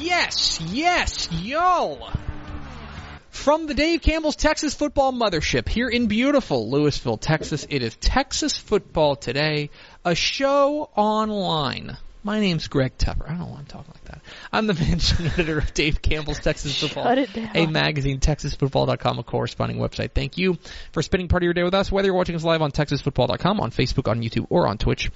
Yes, yes, y'all. From the Dave Campbell's Texas Football Mothership here in beautiful Lewisville, Texas, it is Texas Football Today, a show online. My name's Greg Tepper. I don't want to talk like that. I'm the managing editor of Dave Campbell's Texas Football, Shut it down. a magazine, TexasFootball.com, a corresponding website. Thank you for spending part of your day with us, whether you're watching us live on TexasFootball.com, on Facebook, on YouTube, or on Twitch,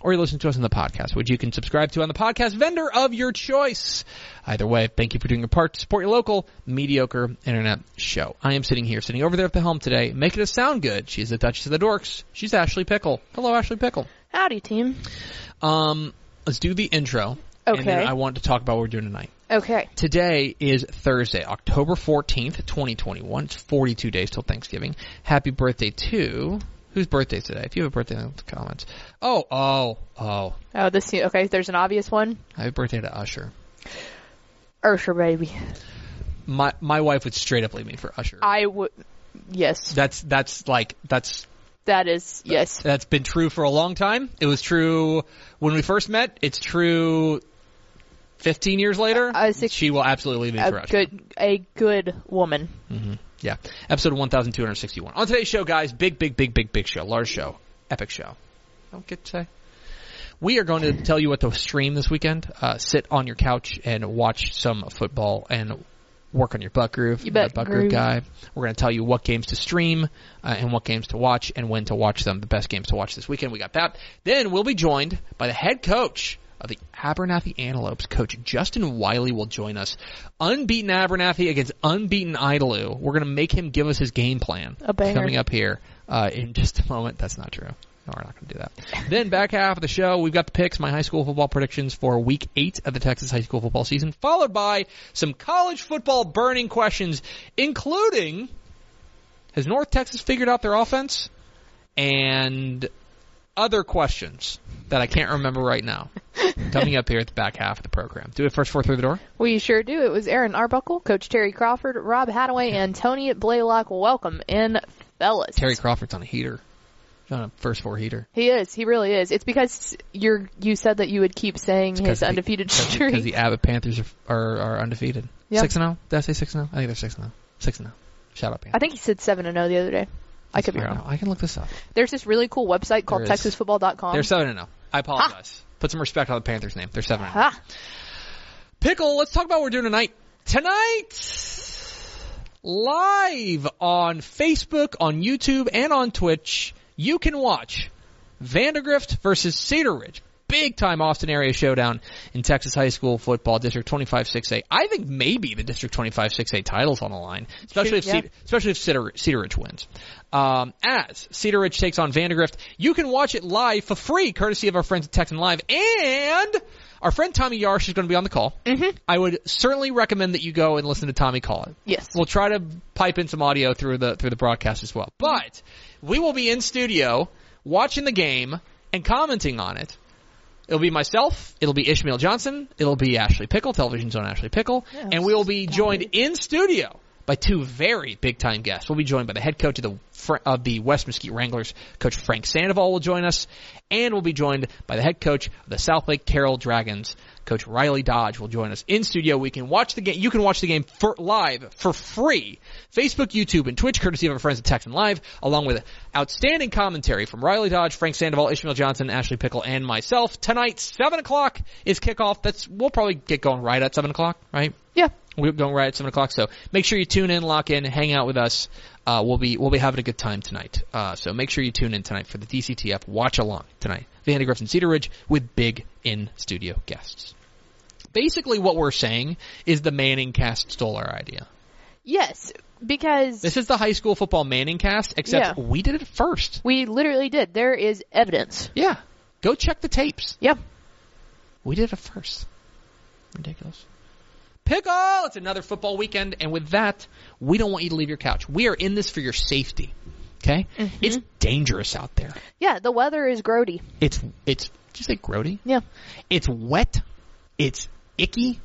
or you're listening to us on the podcast, which you can subscribe to on the podcast vendor of your choice. Either way, thank you for doing your part to support your local mediocre internet show. I am sitting here, sitting over there at the helm today, making it sound good. She's the Duchess of the Dorks. She's Ashley Pickle. Hello, Ashley Pickle. Howdy, team. Um, let's do the intro. And then Okay. I want to talk about what we're doing tonight. Okay. Today is Thursday, October 14th, 2021. It's 42 days till Thanksgiving. Happy birthday to. Whose birthday is today? If you have a birthday in the comments. Oh, oh, oh. Oh, this okay. There's an obvious one. Happy birthday to Usher. Usher, baby. My my wife would straight up leave me for Usher. I would. Yes, That's that's like that's that is yes. that's been true for a long time. It was true when we first met. It's true 15 years later. I was ex- she will absolutely leave me for A Usher. good, a good woman. Yeah. Episode 1261. On today's show, guys, big, big, big, big, big show. Large show. Epic show. Don't get to say. We are going to tell you what to stream this weekend. Uh, sit on your couch and watch some football and work on your butt groove. You bet butt groove. guy. We're going to tell you what games to stream uh, and what games to watch and when to watch them. The best games to watch this weekend. We got that. Then we'll be joined by the head coach of the Abernathy Antelopes. Coach Justin Wiley will join us. Unbeaten Abernathy against unbeaten Idalou. We're going to make him give us his game plan. A. Coming up here uh, in just a moment. That's not true. No, we're not going to do that. then back half of the show, we've got the picks, my high school football predictions for week eight of the Texas high school football season, followed by some college football burning questions, including has North Texas figured out their offense? And other questions that I can't remember right now. Coming up here at the back half of the program. Do it first four through the door. We sure do. It was Aaron Arbuckle, Coach Terry Crawford, Rob Hadaway, and Tony Blaylock. Welcome in, fellas. Terry Crawford's on a heater. On a first four heater. He is. He really is. It's because you're. You said that you would keep saying his the- undefeated Because streak. the Abbott Panthers are are, are undefeated. Yep. Six and zero. Did I say six and zero? I think they're six and zero. Six and zero. Shout out Panthers. I think he said seven and zero the other day. I could be wrong. I can look this up. There's this really cool website called There. TexasFootball.com. They're seven and zero. I apologize. Put some respect on the Panthers' name. They're seven and zero. Ah, Pickle, let's talk about what we're doing tonight. Tonight, live on Facebook, on YouTube, and on Twitch, you can watch Vandegrift versus Cedar Ridge. Big time Austin area showdown in Texas high school football, District 25-6A. I think maybe the District 25-6A title's on the line, especially if yeah. Cedar, especially if Cedar, Cedar Ridge wins. Um, as Cedar Ridge takes on Vandegrift, you can watch it live for free, courtesy of our friends at Texan Live, and our friend Tommy Yarsh is going to be on the call. Mm-hmm. I would certainly recommend that you go and listen to Tommy call it. yes. We'll try to pipe in some audio through the through the broadcast as well. But we will be in studio watching the game and commenting on it. It'll be myself. It'll be Ishmael Johnson. It'll be Ashley Pickle, Television Zone Ashley Pickle, Yeah, and we will be joined in studio by two very big time guests. We'll be joined by the head coach of the Of uh, the West Mesquite Wranglers, Coach Frank Sandoval will join us, and we'll be joined by the head coach of the Southlake Carroll Dragons, Coach Riley Dodge will join us in studio. We can watch the game. You can watch the game for live for free. Facebook, YouTube, and Twitch, courtesy of our friends at Texan Live, along with outstanding commentary from Riley Dodge, Frank Sandoval, Ishmael Johnson, Ashley Pickle, and myself. Tonight, seven o'clock is kickoff. That's we'll probably get going right at seven o'clock, right? Yeah. We're going right at seven o'clock. So make sure you tune in, lock in, hang out with us. Uh, we'll be we'll be having a good time tonight. Uh, so make sure you tune in tonight for the DCTF watch along tonight. Vandegrift and Cedar Ridge with big in studio guests. Basically, what we're saying is the Manning cast stole our idea. Yes, because This is the high school football Manning cast, except Yeah. we did it first. we literally did. There is evidence. Yeah, go check the tapes. Yeah. We did it first. Ridiculous. Pickle! It's another football weekend, and with that, we don't want you to leave your couch. We are in this for your safety. Okay? Mm-hmm. It's dangerous out there. Yeah, the weather is grody. It's it's did you say grody? Yeah. It's wet. It's icky.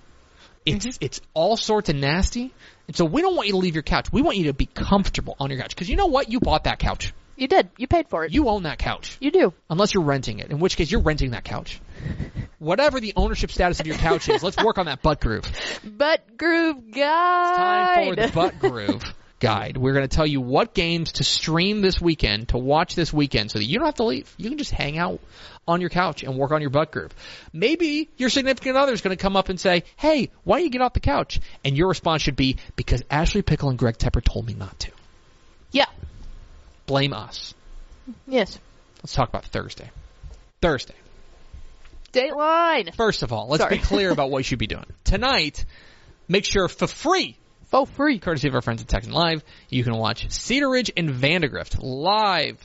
It's mm-hmm. it's all sorts of nasty. And so we don't want you to leave your couch. We want you to be comfortable on your couch. Because you know what? You bought that couch. You did. You paid for it. You own that couch. You do. Unless you're renting it, in which case you're renting that couch. Whatever the ownership status of your couch is, let's work on that butt groove. Butt groove guide. Time for the butt groove guide. We're going to tell you what games to stream this weekend, to watch this weekend, so that you don't have to leave. You can just hang out on your couch and work on your butt groove. Maybe your significant other is going to come up and say, "Hey, why don't you get off the couch?" And your response should be, "Because Ashley Pickle and Greg Tepper told me not to." Yeah. Blame us. Yes. Let's talk about Thursday. Thursday. Dateline. First of all, let's Sorry. be clear about what you should be doing. Tonight, make sure for free, For free. courtesy of our friends at Texan Live, you can watch Cedar Ridge and Vandegrift live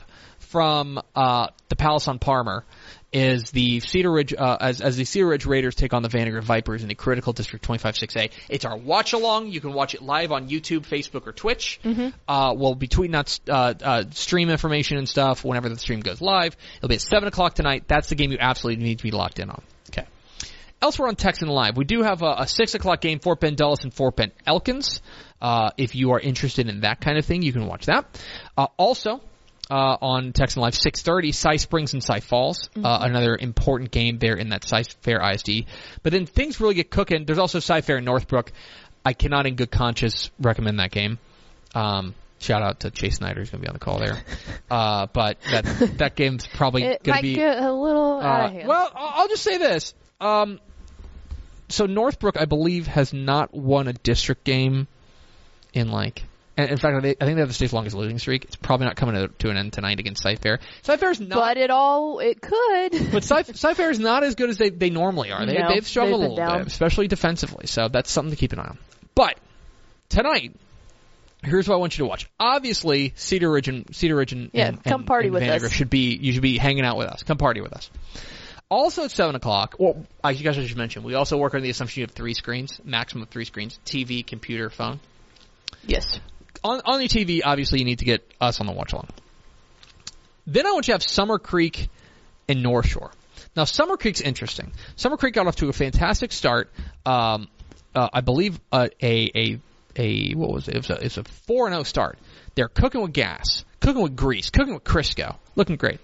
from uh, the Palace on Parmer Is the Cedar Ridge uh, as as the Cedar Ridge Raiders take on the Vandegrift Vipers in the Critical District 25-6A? It's our watch along. You can watch it live on YouTube, Facebook, or Twitch. Uh, we'll be tweeting out uh, uh, stream information and stuff whenever the stream goes live. It'll be at seven o'clock tonight. That's the game you absolutely need to be locked in on. Okay. Elsewhere on Texan Live, we do have a, a six o'clock game, Fort Bend Dulles and Fort Bend Elkins. Uh, if you are interested in that kind of thing, you can watch that. Uh, also, uh, on Texan Live, six thirty, Cy Springs and Cy Falls, uh, another important game there in that Cy Fair ISD. But then things really get cooking. There's also Cy Fair in Northbrook. I cannot, in good conscience, recommend that game. Um, shout out to Chase Snyder, who's going to be on the call there. Uh, but that that game's probably going to be get a little out uh, of hand. well, I'll just say this. Um, so Northbrook, I believe, has not won a district game in like. And in fact, I think they have the state's longest losing streak. It's probably not coming to, an end tonight against Cy Fair. Cy Fair is not, but it all it could. but Cy, Cy Fair is not as good as they, they normally are. They, No, they've struggled they've a little down. bit, especially defensively. So that's something to keep an eye on. But tonight, here's what I want you to watch. Obviously, Cedar Ridge and Cedar Ridge and Yeah, and, come party and with Vandegrift us. should be you should be hanging out with us. Come party with us. Also at seven o'clock. Well, I guess I should mention we also work on the assumption you have three screens, maximum of three screens: TV, computer, phone. yes. On on your TV, obviously you need to get us on the watch along. Then I want you to have Summer Creek and North Shore. Now Summer Creek's interesting. Summer Creek got off to a fantastic start. Um, uh, I believe uh, a a a what was it? It was a, it's a four and zero start. They're cooking with gas, cooking with grease, cooking with Crisco, looking great.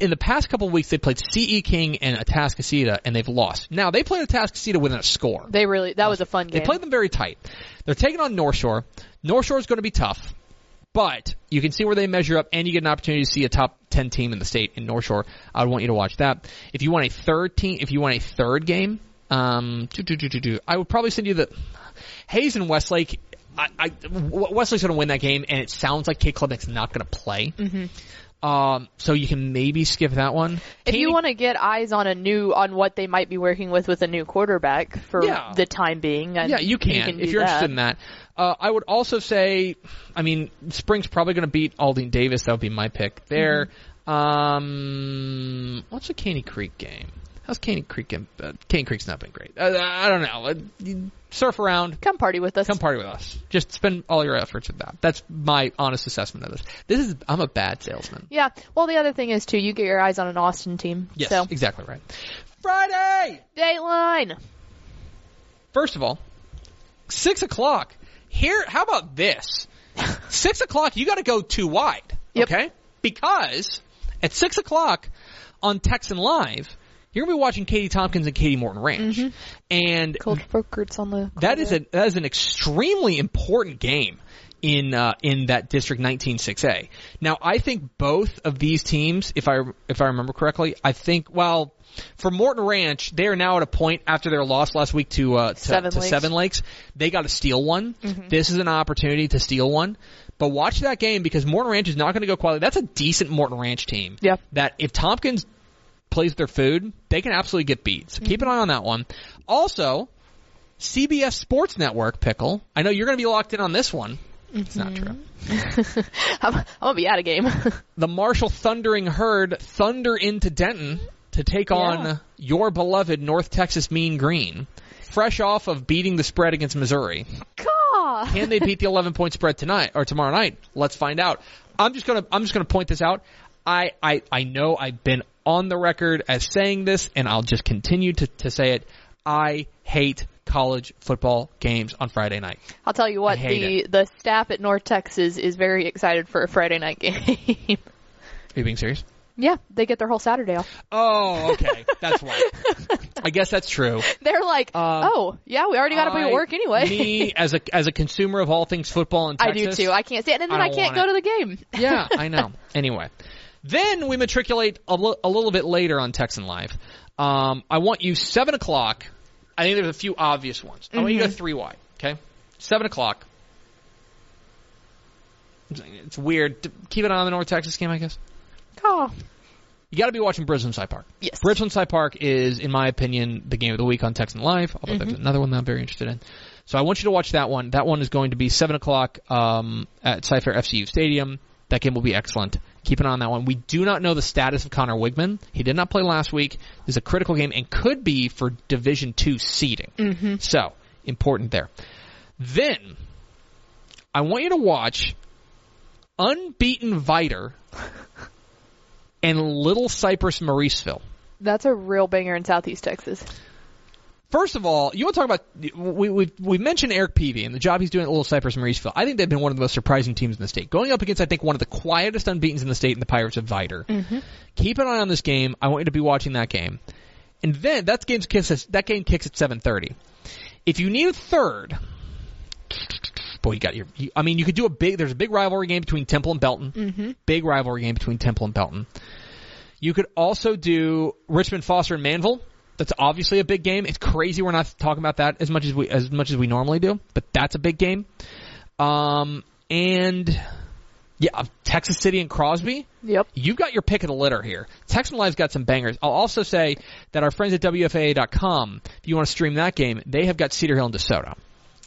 In the past couple of weeks, they played CE King and Atascocita, and they've lost. Now they played Atascocita within a score. They really that was a fun game. They played them very tight. They're taking on North Shore. North Shore is going to be tough, but you can see where they measure up, and you get an opportunity to see a top ten team in the state in North Shore. I would want you to watch that. If you want a third team, if you want a third game, um, I would probably send you the Hays and Westlake. I, I Westlake's going to win that game, and it sounds like K Klubnik's not going to play. Mm-hmm. Um, so you can maybe skip that one. if you want to get eyes on a new on what they might be working with with a new quarterback for Yeah. the time being, and Yeah, you can, if you're that. interested in that. Uh, I would also say, I mean, Spring's probably going to beat Aldine Davis. That would be my pick there. Um, what's a Caney Creek game? How's Caney Creek? Game? Uh, Caney Creek's not been great. Uh, I don't know. Uh, surf around. Come party with us. Come party with us. Just spend all your efforts with that. That's my honest assessment of this. This is I'm a bad salesman. Yeah. Well, the other thing is too, you get your eyes on an Austin team. Yes, So exactly right. Friday. Dateline. First of all, six o'clock. Here, how about this? six o'clock, you got to go too wide. Yep. Okay, because at six o'clock on Texan Live, you're gonna be watching Katy Tompkins and Katy Morton Ranch, Mm-hmm. and on the. that is a that is an extremely important game in uh, in that District 19-6A. Now, I think both of these teams, if I if I remember correctly, I think well. For Morton Ranch, they are now at a point after their loss last week to uh, to, Seven to Lakes. Seven Lakes. They got to steal one. Mm-hmm. This is an opportunity to steal one. But watch that game because Morton Ranch is not going to go quietly. That's a decent Morton Ranch team. Yeah. That if Tompkins plays their food, they can absolutely get beat. So keep an mhm. eye on that one. Also, CBS Sports Network, Pickle. I know you're going to be locked in on this one. It's not true. Mm-hmm. I'm, I'm gonna be out of game. The Marshall Thundering Herd thunder into Denton to take on your beloved North Texas Mean Green. Fresh off of beating the spread against Missouri. God. Can they beat the 11 point spread tonight or tomorrow night? Let's find out. I'm just gonna I'm just gonna point this out. I I I know I've been on the record as saying this, and I'll just continue to to say it. I hate college football games on Friday night. I'll tell you what, the the staff at North Texas is very excited for a Friday night game. Are you being serious? yeah, they get their whole Saturday off. Oh, okay, that's why. I guess that's true. They're like, Um, oh, yeah, we already got to be at work anyway. me as a as a consumer of all things football in I do too. I can't stand it, and then I I, can't go to the game. yeah, I know. Anyway, then we matriculate a, little bit later on Texan Live. Um, I want you seven o'clock. I think there's a few obvious ones. I want you to go three wide. Okay, seven o'clock. It's- weird. Keep it on the North Texas game, I guess. Oh, You got to be watching Bridgeland Cy Park. yes. Bridgeland Cy Park is, in my opinion, the game of the week on Texan Live. Although there's another one that I'm very interested in. So I want you to watch that one. That one is going to be seven o'clock um, at Cy-Fair FCU Stadium. That game will be excellent. Keep an eye on that one. We do not know the status of Connor Wigman. He did not play last week. This is a critical game and could be for Division Two seeding. Mm-hmm. So important there. Then I want you to watch unbeaten Vidor and Little Cypress Mauriceville. That's a real banger in Southeast Texas. First of all, you want to talk about we we we mentioned Eric Peavy and the job he's doing at Little Cypress Mauriceville. I think they've been one of the most surprising teams in the state, going up against I think one of the quietest unbeaten's in the state in the Pirates of Vidor. Keep an eye on this game. I want you to be watching that game, and then that game's kicks that game kicks at seven thirty. If you need a third, boy, you got your. You, I mean, you could do a big. There's a big rivalry game between Temple and Belton. Mm-hmm. Big rivalry game between Temple and Belton. You could also do Richmond Foster and Manvel. That's obviously a big game. It's crazy we're not talking about that as much as we as much as we normally do, but that's a big game. Um, and yeah, Texas City and Crosby. Yep. You've got your pick of the litter here. Texan Live's got some bangers. I'll also say that our friends at WFAA.com, if you want to stream that game, they have got Cedar Hill and DeSoto.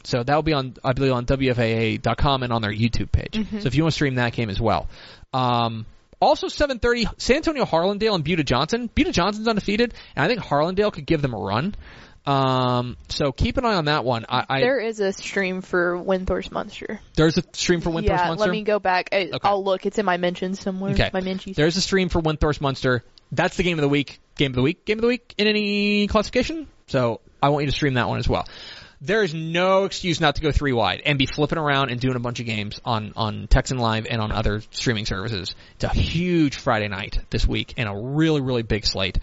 So that will be on, I believe, on WFAA.com and on their YouTube page. So if you want to stream that game as well. Um, also, 7:30, San Antonio Harlandale and Buda Johnson. Buda Johnson's undefeated, and I think Harlandale could give them a run. Um, so keep an eye on that one. I, I There is a stream for Windthorst Muenster. there's a stream for Windthorst yeah, Muenster. let me go back. I, I'll look. It's in my mentions somewhere. Okay. My mentions. There's a stream for Windthorst Muenster. That's the game of the week. Game of the week. Game of the week in any classification. So I want you to stream that one as well. There is no excuse not to go three wide and be flipping around and doing a bunch of games on on Texan Live and on other streaming services. It's a huge Friday night this week and a really really big slate.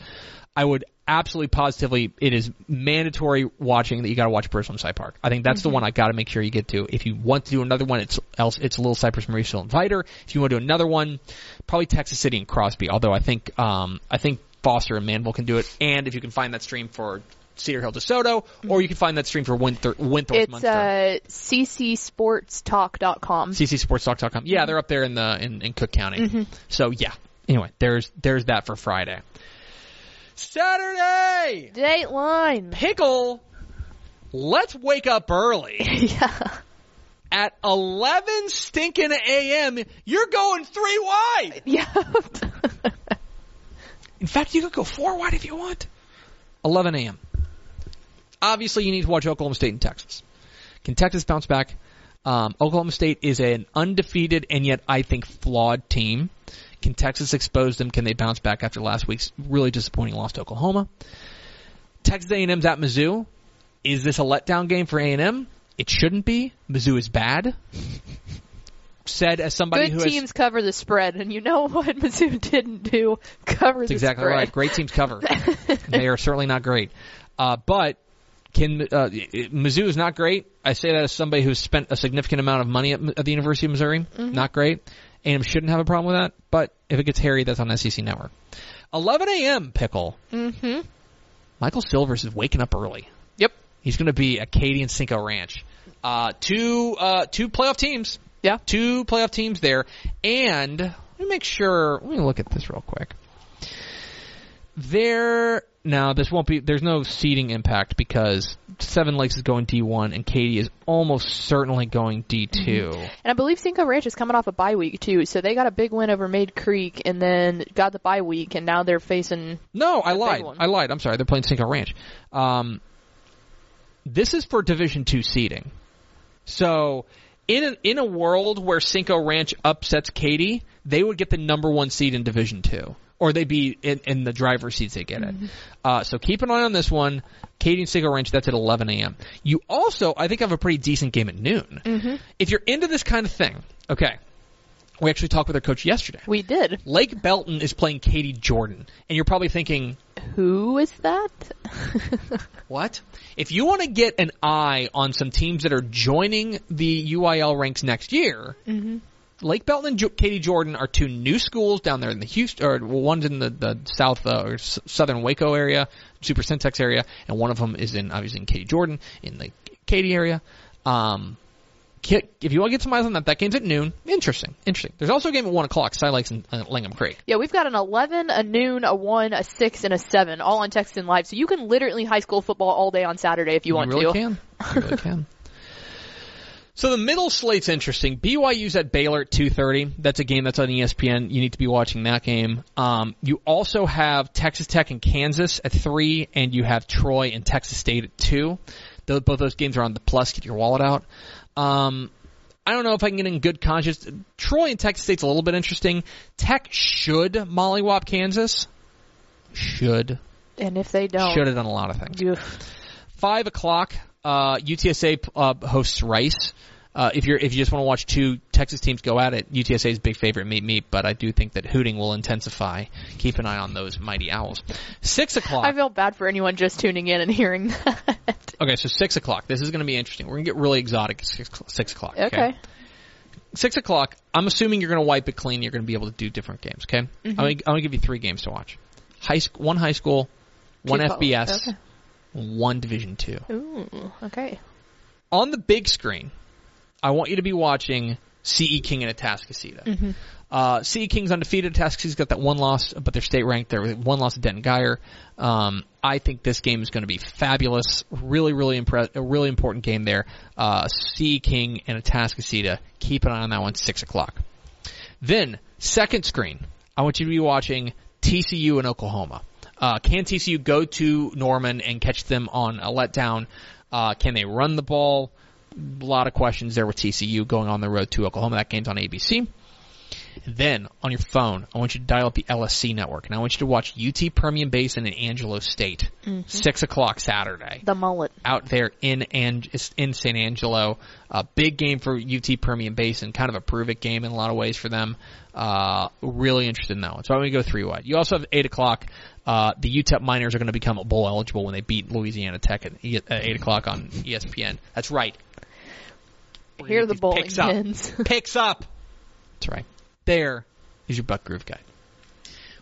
I would absolutely positively it is mandatory watching that you got to watch Bridgeland Cy Park. I think that's the one I got to make sure you get to. If you want to do another one, it's else it's a Little Cypress Mauriceville in Vidor. If you want to do another one, probably Texas City and Crosby. Although I think um, I think Foster and Manvel can do it. And if you can find that stream for Cedar Hill DeSoto, or you can find that stream for Winthor- Windthorst it's Muenster. uh, ccsportstalk.com. ccsportstalk.com. Yeah, they're up there in the in, in Cooke County. So yeah. Anyway, there's there's that for Friday. Saturday. Dateline. Pickle. Let's wake up early yeah. at 11 stinking a.m. You're going three wide. Yeah. In fact, you could go four wide if you want. 11 a.m. Obviously, you need to watch Oklahoma State and Texas. Can Texas bounce back? Um, Oklahoma State is an undefeated and yet I think flawed team. Can Texas expose them? Can they bounce back after last week's really disappointing loss to Oklahoma? Texas A&M's at Mizzou. Is this a letdown game for A&M? It shouldn't be. Mizzou is bad. Said as somebody Good who teams has. cover the spread, and you know what Mizzou didn't do? Cover the exactly spread. Exactly right. Great teams cover. they are certainly not great. Uh, but can uh, Mizzou is not great. I say that as somebody who's spent a significant amount of money at, at the University of Missouri. Mm-hmm. Not great. A&M shouldn't have a problem with that. But if it gets hairy, that's on SEC Network. 11 a.m. pickle. Mm-hmm. Michael Silvers is waking up early. Yep. He's going to be at Katy and Cinco Ranch. Uh, two uh, two playoff teams. Yeah. Two playoff teams there. And let me make sure. Let me look at this real quick. There. Now, this won't be. There's no seeding impact because Seven Lakes is going D1 and Katy is almost certainly going D2. And I believe Cinco Ranch is coming off a bye week too, so they got a big win over Mayde Creek, and then got the bye week, and now they're facing. No, I lied. I lied. I'm sorry. They're playing Cinco Ranch. Um, this is for Division Two seeding. So, in a, in a world where Cinco Ranch upsets Katy, they would get the number one seed in Division Two, or they'd be in, in the driver's seats they get it. Uh, so keep an eye on this one. Katy and Cinco Ranch. That's at 11 a.m. You also, I think, have a pretty decent game at noon. Mm-hmm. If you're into this kind of thing, okay. We actually talked with our coach yesterday. We did. Lake Belton is playing Katy Jordan, and you're probably thinking, Who is that? What? If you want to get an eye on some teams that are joining the UIL ranks next year, Lake Belton and jo- Katy Jordan are two new schools down there in the Houston, or one's in the, the south uh, or s- southern Waco area, Super Syntax area, and one of them is in obviously in Katy Jordan in the Katy area. Um, if you want to get some eyes on that, that game's at noon. Interesting, interesting. There's also a game at one o'clock, Lakes and uh, Langham Creek. Yeah, we've got an 11, a noon, a 1, a 6, and a 7, all on Texan Live. So you can literally high school football all day on Saturday if you, want really to. can. You really can. So the middle slate's interesting. BYU's at Baylor at 2:30. That's a game that's on ESPN. You need to be watching that game. Um, you also have Texas Tech and Kansas at three, and you have Troy and Texas State at two. Those, both those games are on the plus. Get your wallet out. Um, I don't know if I can get in good conscience. Troy and Texas State's a little bit interesting. Tech should mollywop Kansas. Should And if they don't, should have done a lot of things. you- Five o'clock, uh, UTSA uh, hosts Rice. Uh, if you're if you just want to watch two Texas teams go at it, UTSA's big favorite meet meet, but I do think that hooting will intensify. Keep an eye on those mighty owls. Six o'clock. I feel bad for anyone just tuning in and hearing that. Okay, so six o'clock. This is going to be interesting. We're going to get really exotic at six, six o'clock. okay. Six o'clock. I'm assuming you're going to wipe it clean. You're going to be able to do different games. Okay. I'm going to give you three games to watch. High school, one high school, one Two. FBS, Okay. One Division two. Ooh, okay. on the big screen, I want you to be watching CE King and Atascocita. Uh, CE King's undefeated. Atascocita's got that one loss, but they're state ranked. They're one loss to Denton Guyer. Um, I think this game is going to be fabulous. Really, really impress. A really important game there. Uh, CE King and Atascocita. Keep an eye on that one. Six o'clock. Then second screen, I want you to be watching TCU in Oklahoma. Uh, can TCU go to Norman and catch them on a letdown? Uh, can they run the ball? A lot of questions there with TCU going on the road to Oklahoma. That game's on ABC. Then on your phone, I want you to dial up the LSC network, and I want you to watch UT Permian Basin and Angelo State, six o'clock Saturday The mullet. out there in Ang- in San Angelo. A big game for UT Permian Basin, kind of a prove it game in a lot of ways for them. Uh, really interested in that one. So I'm going to go three wide. You also have eight o'clock. Uh, the UTEP Miners are going to become bowl eligible when they beat Louisiana Tech at, e- eight o'clock on ESPN. That's right. Here are the get these bowling picks up. pins. Picks up. That's right. There is your Buck Groove Guide.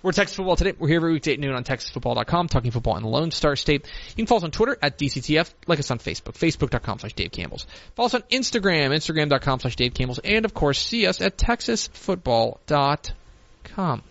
We're Texas Football today. We're here every weekday at noon on TexasFootball.com, talking football in the Lone Star State. You can follow us on Twitter at DCTF, like us on Facebook, Facebook.com slash Dave Campbell's. Follow us on Instagram, Instagram.com slash Dave Campbell's, and of course, see us at TexasFootball.com.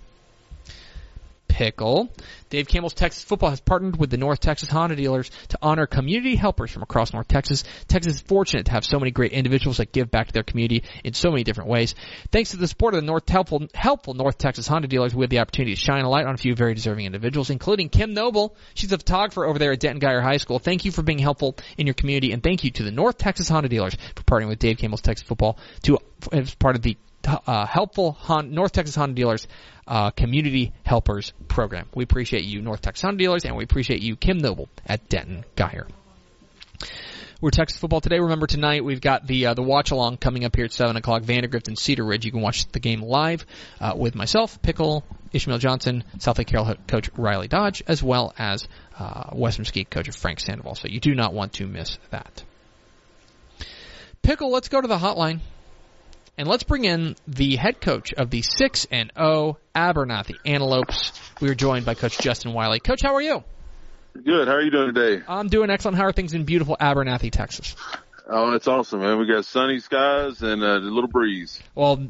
Pickle. Dave Campbell's Texas Football has partnered with the North Texas Honda dealers to honor community helpers from across North Texas. Texas is fortunate to have so many great individuals that give back to their community in so many different ways. Thanks to the support of the North helpful, helpful North Texas Honda dealers, we have the opportunity to shine a light on a few very deserving individuals, including Kim Noble. She's a photographer over there at Denton Guyer High School. Thank you for being helpful in your community, and thank you to the North Texas Honda dealers for partnering with Dave Campbell's Texas Football to as part of the uh, helpful Hon- North Texas Honda dealers uh, community helpers program. We appreciate you, North Texas Honda dealers, and we appreciate you, Kim Noble at Denton Guyer. We're Texas football today. Remember tonight we've got the uh, the watch along coming up here at seven o'clock. Vandegrift and Cedar Ridge. You can watch the game live uh, with myself, Pickle, Ishmael Johnson, Southlake Carroll coach Riley Dodge, as well as uh, Western Mesquite coach Frank Sandoval. So you do not want to miss that. Pickle, let's go to the hotline. And let's bring in the head coach of the 6 and 0 Abernathy Antelopes. We are joined by Coach Justin Wiley. Coach, how are you? Good. How are you doing today? I'm doing excellent. How are things in beautiful Abernathy, Texas? Oh, it's awesome, man. We got sunny skies and a little breeze. Well,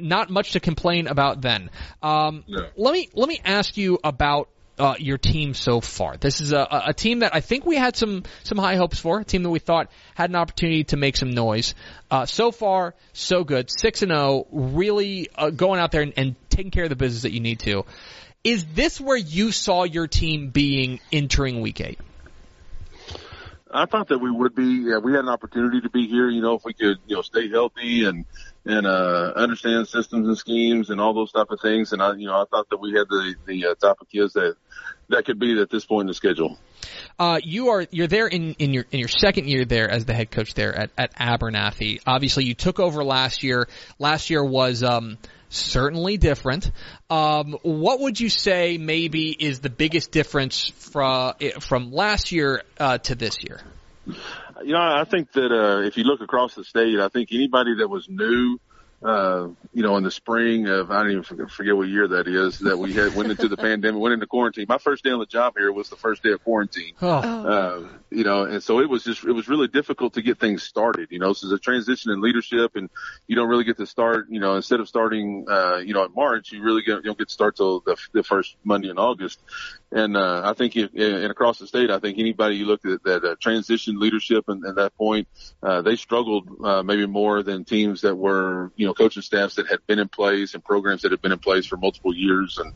not much to complain about then. Um, no. Let me let me ask you about uh, your team so far. This is a, a team that I think we had some some high hopes for. A team that we thought had an opportunity to make some noise. Uh, so far, so good. Six and zero, really uh, going out there and, and taking care of the business that you need to. Is this where you saw your team being entering Week Eight? I thought that we would be. Yeah, we had an opportunity to be here. You know, if we could, you know, stay healthy and and uh, understand systems and schemes and all those type of things. And I, you know, I thought that we had the the uh, type of kids that that could be at this point in the schedule. Uh, you are you're there in, in your in your second year there as the head coach there at, at Abernathy. Obviously, you took over last year. Last year was um, certainly different. Um, what would you say maybe is the biggest difference from from last year uh, to this year? You know, I think that uh, if you look across the state, I think anybody that was new uh, you know, in the spring of I don't even forget what year that is that we had went into the pandemic, went into quarantine. My first day on the job here was the first day of quarantine. Oh. Uh, you know, and so it was just it was really difficult to get things started. You know, so there's a transition in leadership, and you don't really get to start. You know, instead of starting, uh, you know, in March, you really get, you don't get to start till the, the first Monday in August. And uh, I think if, and across the state, I think anybody you look at that uh, transition leadership and at that point, uh, they struggled uh, maybe more than teams that were, you know, coaching staffs that had been in place and programs that had been in place for multiple years. And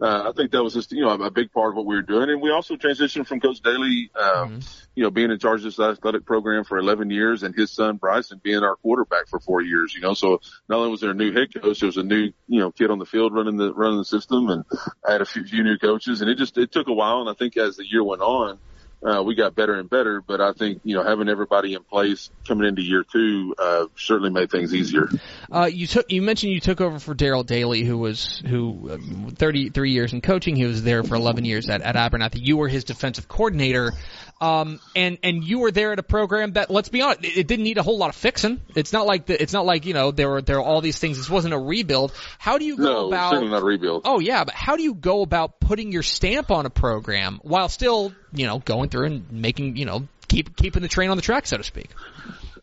uh, I think that was just, you know, a, a big part of what we were doing. And we also transitioned from Coach Daly, um, mm-hmm. You know, being in charge of this athletic program for 11 years and his son Bryson being our quarterback for four years, you know. So not only was there a new head coach, there was a new, you know, kid on the field running the running the system, and I had a few, few new coaches, and it just it took a while, and I think as the year went on, uh, we got better and better. But I think you know having everybody in place coming into year two uh, certainly made things easier. Uh, you took you mentioned you took over for Daryl Daly, who was who um, 33 years in coaching. He was there for 11 years at, at Abernathy. You were his defensive coordinator. Um, and and you were there at a program that, let's be honest, it, it didn't need a whole lot of fixing. It's not like the, it's not like you know there were there were all these things. This wasn't a rebuild. How do you go no, about? certainly not a rebuild. Oh yeah, but how do you go about putting your stamp on a program while still you know going through and making you know keep keeping the train on the track, so to speak?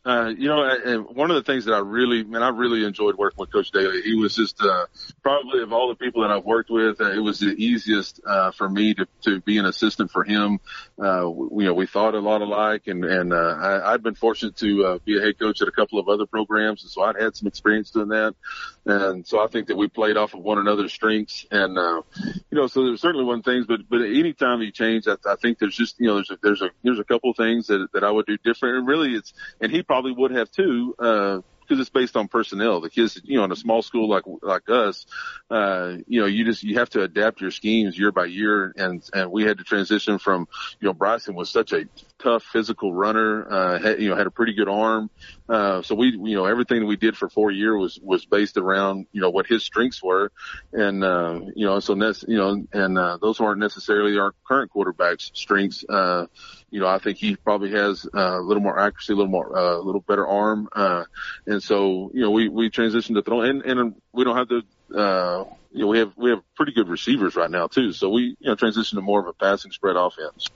Uh, you know, and one of the things that I really, man, I really enjoyed working with Coach Daly. He was just uh, probably of all the people that I've worked with, uh, it was the easiest uh, for me to to be an assistant for him. Uh, we, you know, we thought a lot alike, and and uh, I, I've been fortunate to uh, be a head coach at a couple of other programs, and so I'd had some experience doing that. And so I think that we played off of one another's strengths, and uh, you know, so there's certainly one things, but but anytime you change, I, I think there's just you know there's a, there's a there's a couple of things that that I would do different, and really it's and he probably would have too. Uh, because it's based on personnel. The kids, you know, in a small school like like us, uh, you know, you just you have to adapt your schemes year by year, and and we had to transition from, you know, Bryson was such a tough physical runner, uh, had, you know, had a pretty good arm, uh, so we, you know, everything we did for four years was was based around, you know, what his strengths were, and uh, you know, so ne- you know, and uh, those aren't necessarily our current quarterback's strengths. Uh, you know, I think he probably has uh, a little more accuracy, a little more, a uh, little better arm. Uh, and so, you know, we, we transitioned to throw and, and we don't have to, uh, you know, we have, we have pretty good receivers right now too. So we, you know, transitioned to more of a passing spread offense.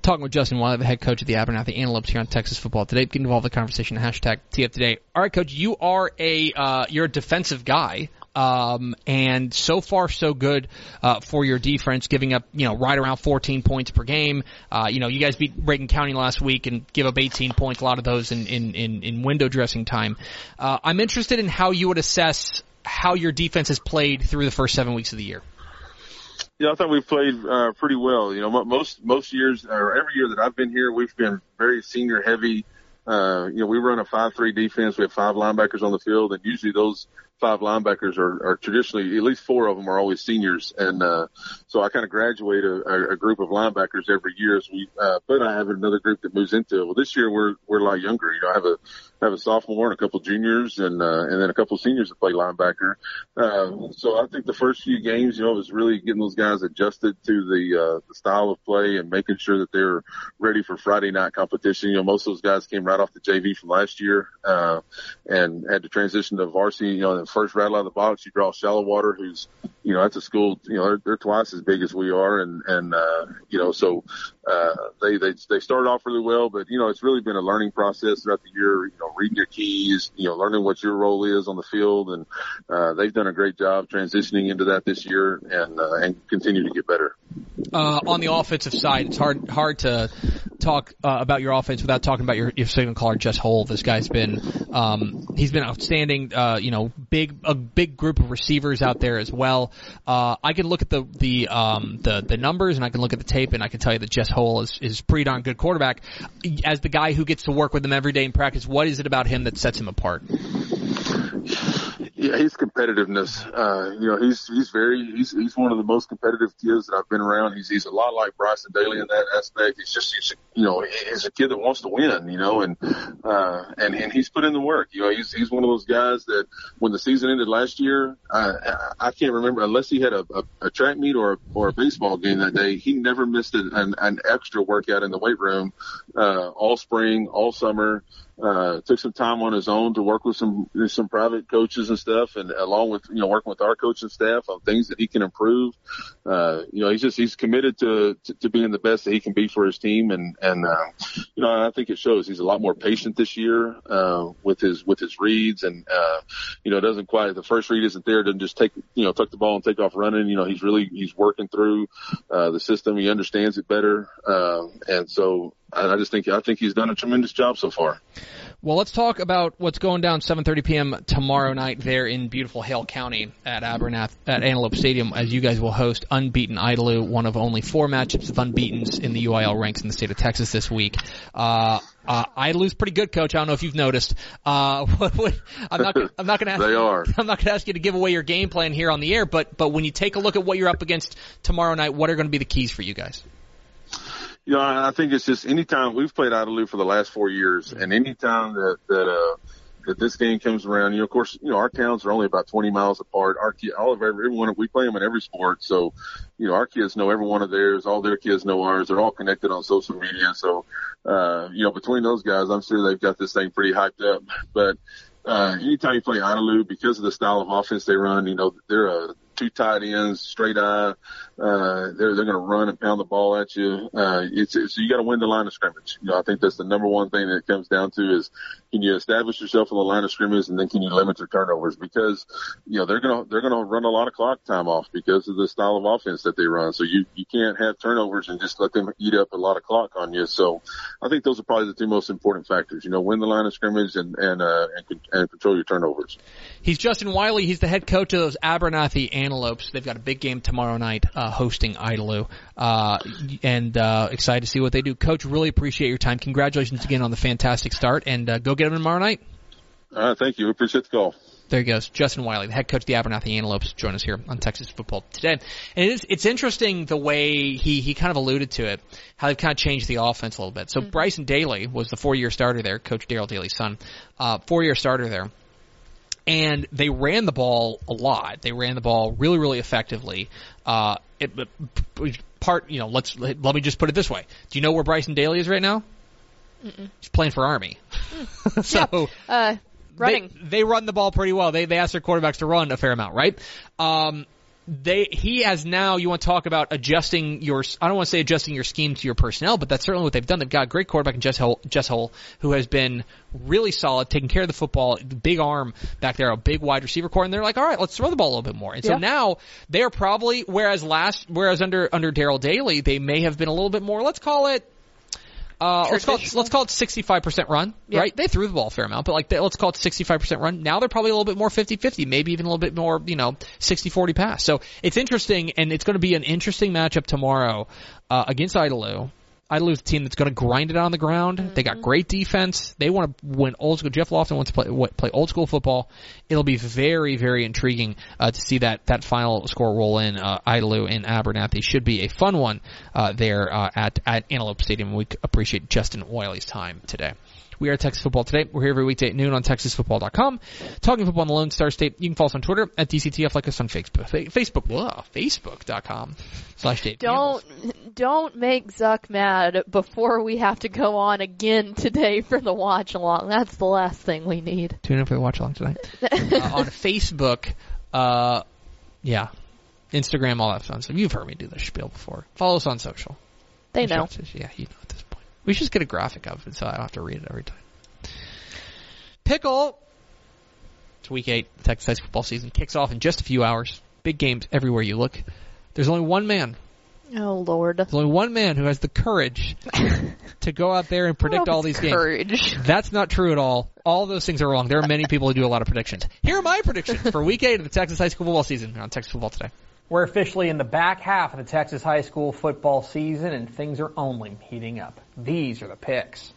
Talking with Justin Wiley, the head coach of the Abernathy Antelopes here on Texas Football Today. Get involved in the conversation. Hashtag TF Today. All right, coach, you are a uh, you're a defensive guy. Um, and so far so good uh, for your defense, giving up you know right around 14 points per game. Uh, you know you guys beat Reagan County last week and give up 18 points, a lot of those in in in, in window dressing time. Uh, I'm interested in how you would assess how your defense has played through the first seven weeks of the year. Yeah, I thought we played uh, pretty well. You know, most most years or every year that I've been here, we've been very senior heavy. Uh, you know, we run a five-three defense. We have five linebackers on the field, and usually those five linebackers are, are traditionally at least four of them are always seniors, and uh, so I kind of graduate a, a group of linebackers every year. As we, uh, but I have another group that moves into. Well, this year we're we're a lot younger. You know, I have a have a sophomore and a couple juniors, and uh, and then a couple seniors that play linebacker. Uh, so I think the first few games, you know, was really getting those guys adjusted to the uh, the style of play and making sure that they're ready for Friday night competition. You know, most of those guys came right off the JV from last year, uh, and had to transition to varsity. You know, the first rattle out of the box, you draw Shallow who's, you know, that's a school. You know, they're, they're twice as big as we are, and and uh, you know, so uh, they they they started off really well, but you know, it's really been a learning process throughout the year. You know, reading your keys, you know, learning what your role is on the field, and uh, they've done a great job transitioning into that this year, and uh, and continue to get better. Uh, on the offensive side, it's hard hard to talk uh, about your offense without talking about your your signal caller, Jess Hole. This guy's been um, he's been outstanding. Uh, you know, big a big group of receivers out there as well. Uh, I can look at the the um, the the numbers and I can look at the tape and I can tell you that Jess Hole is is pretty darn good quarterback. As the guy who gets to work with him every day in practice, what is it about him that sets him apart? Yeah, his competitiveness. Uh, you know, he's he's very he's he's one of the most competitive kids that I've been around. He's he's a lot like Bryson Daly in that aspect. He's just he's you know he's a kid that wants to win. You know, and uh, and and he's put in the work. You know, he's he's one of those guys that when the season ended last year, I I can't remember unless he had a, a, a track meet or or a baseball game that day. He never missed an an, an extra workout in the weight room uh, all spring, all summer uh, took some time on his own to work with some some private coaches and stuff, and along with you know working with our coaching staff on things that he can improve. Uh, you know, he's just he's committed to, to to being the best that he can be for his team, and and uh, you know I think it shows. He's a lot more patient this year uh, with his with his reads, and uh, you know doesn't quite the first read isn't there. Doesn't just take you know tuck the ball and take off running. You know he's really he's working through uh, the system. He understands it better, uh, and so I just think I think he's done a tremendous job so far. Well, let's talk about what's going down 7:30 p.m. tomorrow night there in beautiful Hale County at Abernath at Antelope Stadium, as you guys will host unbeaten Idalou, one of only four matchups of unbeaten's in the UIL ranks in the state of Texas this week. Uh, uh, Idalou's pretty good, coach. I don't know if you've noticed. Uh, I'm not. I'm not going to. ask. they are. I'm not going to ask you to give away your game plan here on the air, but but when you take a look at what you're up against tomorrow night, what are going to be the keys for you guys? You know, I think it's just anytime we've played Idalou for the last four years, and anytime that that uh, that this game comes around, you know, of course, you know, our towns are only about 20 miles apart. Our kid, all of every, everyone, we play them in every sport. So, you know, our kids know every one of theirs. All their kids know ours. They're all connected on social media. So, uh, you know, between those guys, I'm sure they've got this thing pretty hyped up. But, uh, anytime you play Idalou, because of the style of offense they run, you know, they're a two tight ends, straight eye. Uh, they're they're going to run and pound the ball at you. Uh, it's, it's you got to win the line of scrimmage. You know, I think that's the number one thing that it comes down to is can you establish yourself in the line of scrimmage and then can you limit your turnovers because you know they're gonna they're gonna run a lot of clock time off because of the style of offense that they run. So you you can't have turnovers and just let them eat up a lot of clock on you. So I think those are probably the two most important factors. You know, win the line of scrimmage and and uh, and, and control your turnovers. He's Justin Wiley. He's the head coach of those Abernathy Antelopes. They've got a big game tomorrow night uh, hosting Idalou, uh, and uh, excited to see what they do. Coach, really appreciate your time. Congratulations again on the fantastic start, and uh, go get them tomorrow night. All right, thank you. We appreciate the call. There he goes, Justin Wiley, the head coach of the Abernathy Antelopes, join us here on Texas Football today. And it is, it's interesting the way he, he kind of alluded to it, how they've kind of changed the offense a little bit. So mm-hmm. Bryson Daly was the four-year starter there, Coach Daryl Daly's son, uh, four-year starter there and they ran the ball a lot. They ran the ball really, really effectively. Uh, it, part, you know, let's let me just put it this way. Do you know where Bryson Daly is right now? Mm-mm. He's playing for Army. Mm. so yeah. uh, running. They, they, run the ball pretty well. They they ask their quarterbacks to run a fair amount, right? Um, they he has now you want to talk about adjusting your I don't want to say adjusting your scheme to your personnel, but that's certainly what they've done. They've got a great quarterback in Jess Hull, Jess Hole who has been really solid, taking care of the football, big arm back there, a big wide receiver core, and they're like, all right, let's throw the ball a little bit more. And so yeah. now they are probably whereas last whereas under under Daryl Daly they may have been a little bit more. Let's call it uh, let's call it let's call it 65% run, yeah. right? They threw the ball a fair amount, but like they, let's call it 65% run. Now they're probably a little bit more 50-50, maybe even a little bit more, you know, 60-40 pass. So it's interesting, and it's going to be an interesting matchup tomorrow uh, against Idalou. Idalou a team that's going to grind it on the ground. Mm-hmm. They got great defense. They want to win old school. Jeff Lofton wants to play play old school football. It'll be very very intriguing uh, to see that that final score roll in. Uh, Idalou in Abernathy should be a fun one uh, there uh, at at Antelope Stadium. We appreciate Justin Wiley's time today. We are Texas Football Today. We're here every weekday at noon on TexasFootball.com. Talking football in the Lone Star State. You can follow us on Twitter at DCTF. Like us on Facebook. Facebook. Blah, Facebook.com slash Dave Don't, don't make Zuck mad before we have to go on again today for the watch along. That's the last thing we need. Tune in for the watch along tonight. uh, on Facebook, uh, yeah. Instagram, all that fun stuff. You've heard me do this spiel before. Follow us on social. They know. Yeah, you know this. We should just get a graphic of it so I don't have to read it every time. Pickle. It's week eight. The Texas high school football season kicks off in just a few hours. Big games everywhere you look. There's only one man. Oh Lord. There's only one man who has the courage to go out there and predict all these games. courage. games. That's not true at all. All those things are wrong. There are many people who do a lot of predictions. Here are my predictions for week eight of the Texas high school football season on Texas Football Today. We're officially in the back half of the Texas high school football season, and things are only heating up. These are the picks.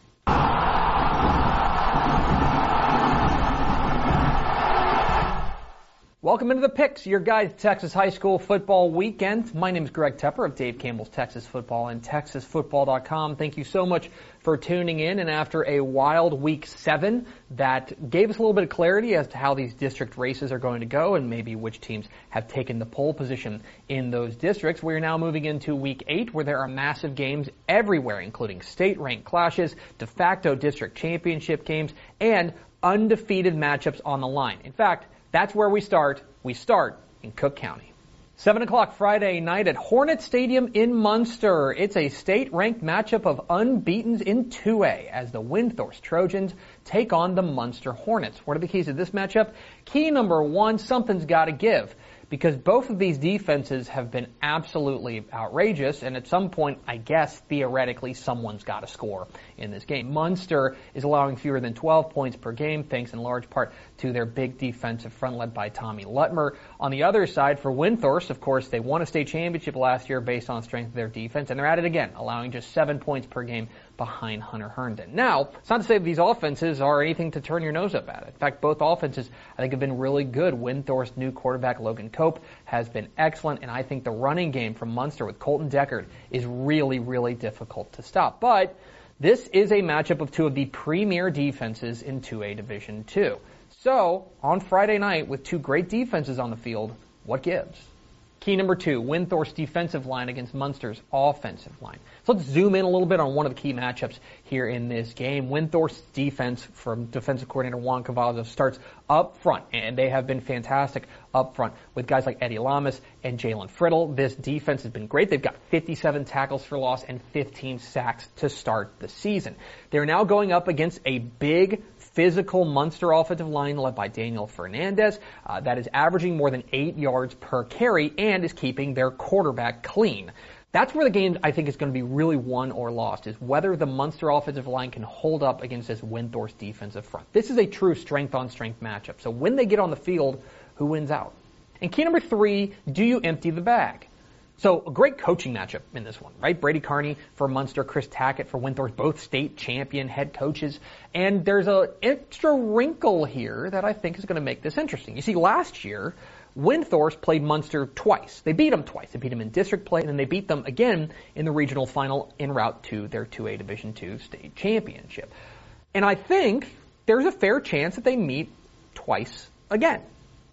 Welcome into the picks, your guide to Texas high school football weekend. My name is Greg Tepper of Dave Campbell's Texas Football and TexasFootball.com. Thank you so much for tuning in. And after a wild week seven that gave us a little bit of clarity as to how these district races are going to go and maybe which teams have taken the pole position in those districts, we are now moving into week eight where there are massive games everywhere, including state ranked clashes, de facto district championship games, and undefeated matchups on the line. In fact, that's where we start. We start in Cooke County. 7 o'clock Friday night at Hornet Stadium in Muenster. It's a state-ranked matchup of unbeatens in 2A as the Windthorst Trojans take on the Muenster Hornets. What are the keys to this matchup? Key number one, something's got to give because both of these defenses have been absolutely outrageous, and at some point, I guess, theoretically, someone's got to score in this game. Muenster is allowing fewer than 12 points per game, thanks in large part to their big defensive front led by Tommy Lutmer. On the other side, for Windthorst, of course, they won a state championship last year based on the strength of their defense, and they're at it again, allowing just seven points per game behind Hunter Herndon. Now, it's not to say these offenses are anything to turn your nose up at. In fact, both offenses, I think, have been really good. Windthorst's new quarterback, Logan Cope, has been excellent, and I think the running game from Muenster with Colton Deckard is really, really difficult to stop. But this is a matchup of two of the premier defenses in 2A Division 2. So, on Friday night, with two great defenses on the field, what gives? Key number two, Windthorst's defensive line against Muenster's offensive line. So let's zoom in a little bit on one of the key matchups here in this game. Windthorst's defense from defensive coordinator Juan Cavazos starts up front, and they have been fantastic up front with guys like Eddie Lamas and Jalen Friddle. This defense has been great. They've got 57 tackles for loss and 15 sacks to start the season. They're now going up against a big physical Muenster offensive line led by Daniel Fernandez uh, that is averaging more than eight yards per carry and is keeping their quarterback clean. That's where the game I think is going to be really won or lost is whether the Muenster offensive line can hold up against this Windthorst defensive front. This is a true strength on strength matchup. So when they get on the field, who wins out? And key number three, do you empty the bag? So a great coaching matchup in this one, right? Brady Carney for Muenster, Chris Tackett for Windthorst, both state champion head coaches. And there's an extra wrinkle here that I think is going to make this interesting. You see, last year, Windthorst played Muenster twice. They beat them twice. They beat them in district play, and then they beat them again in the regional final en route to their 2A Division II state championship. And I think there's a fair chance that they meet twice again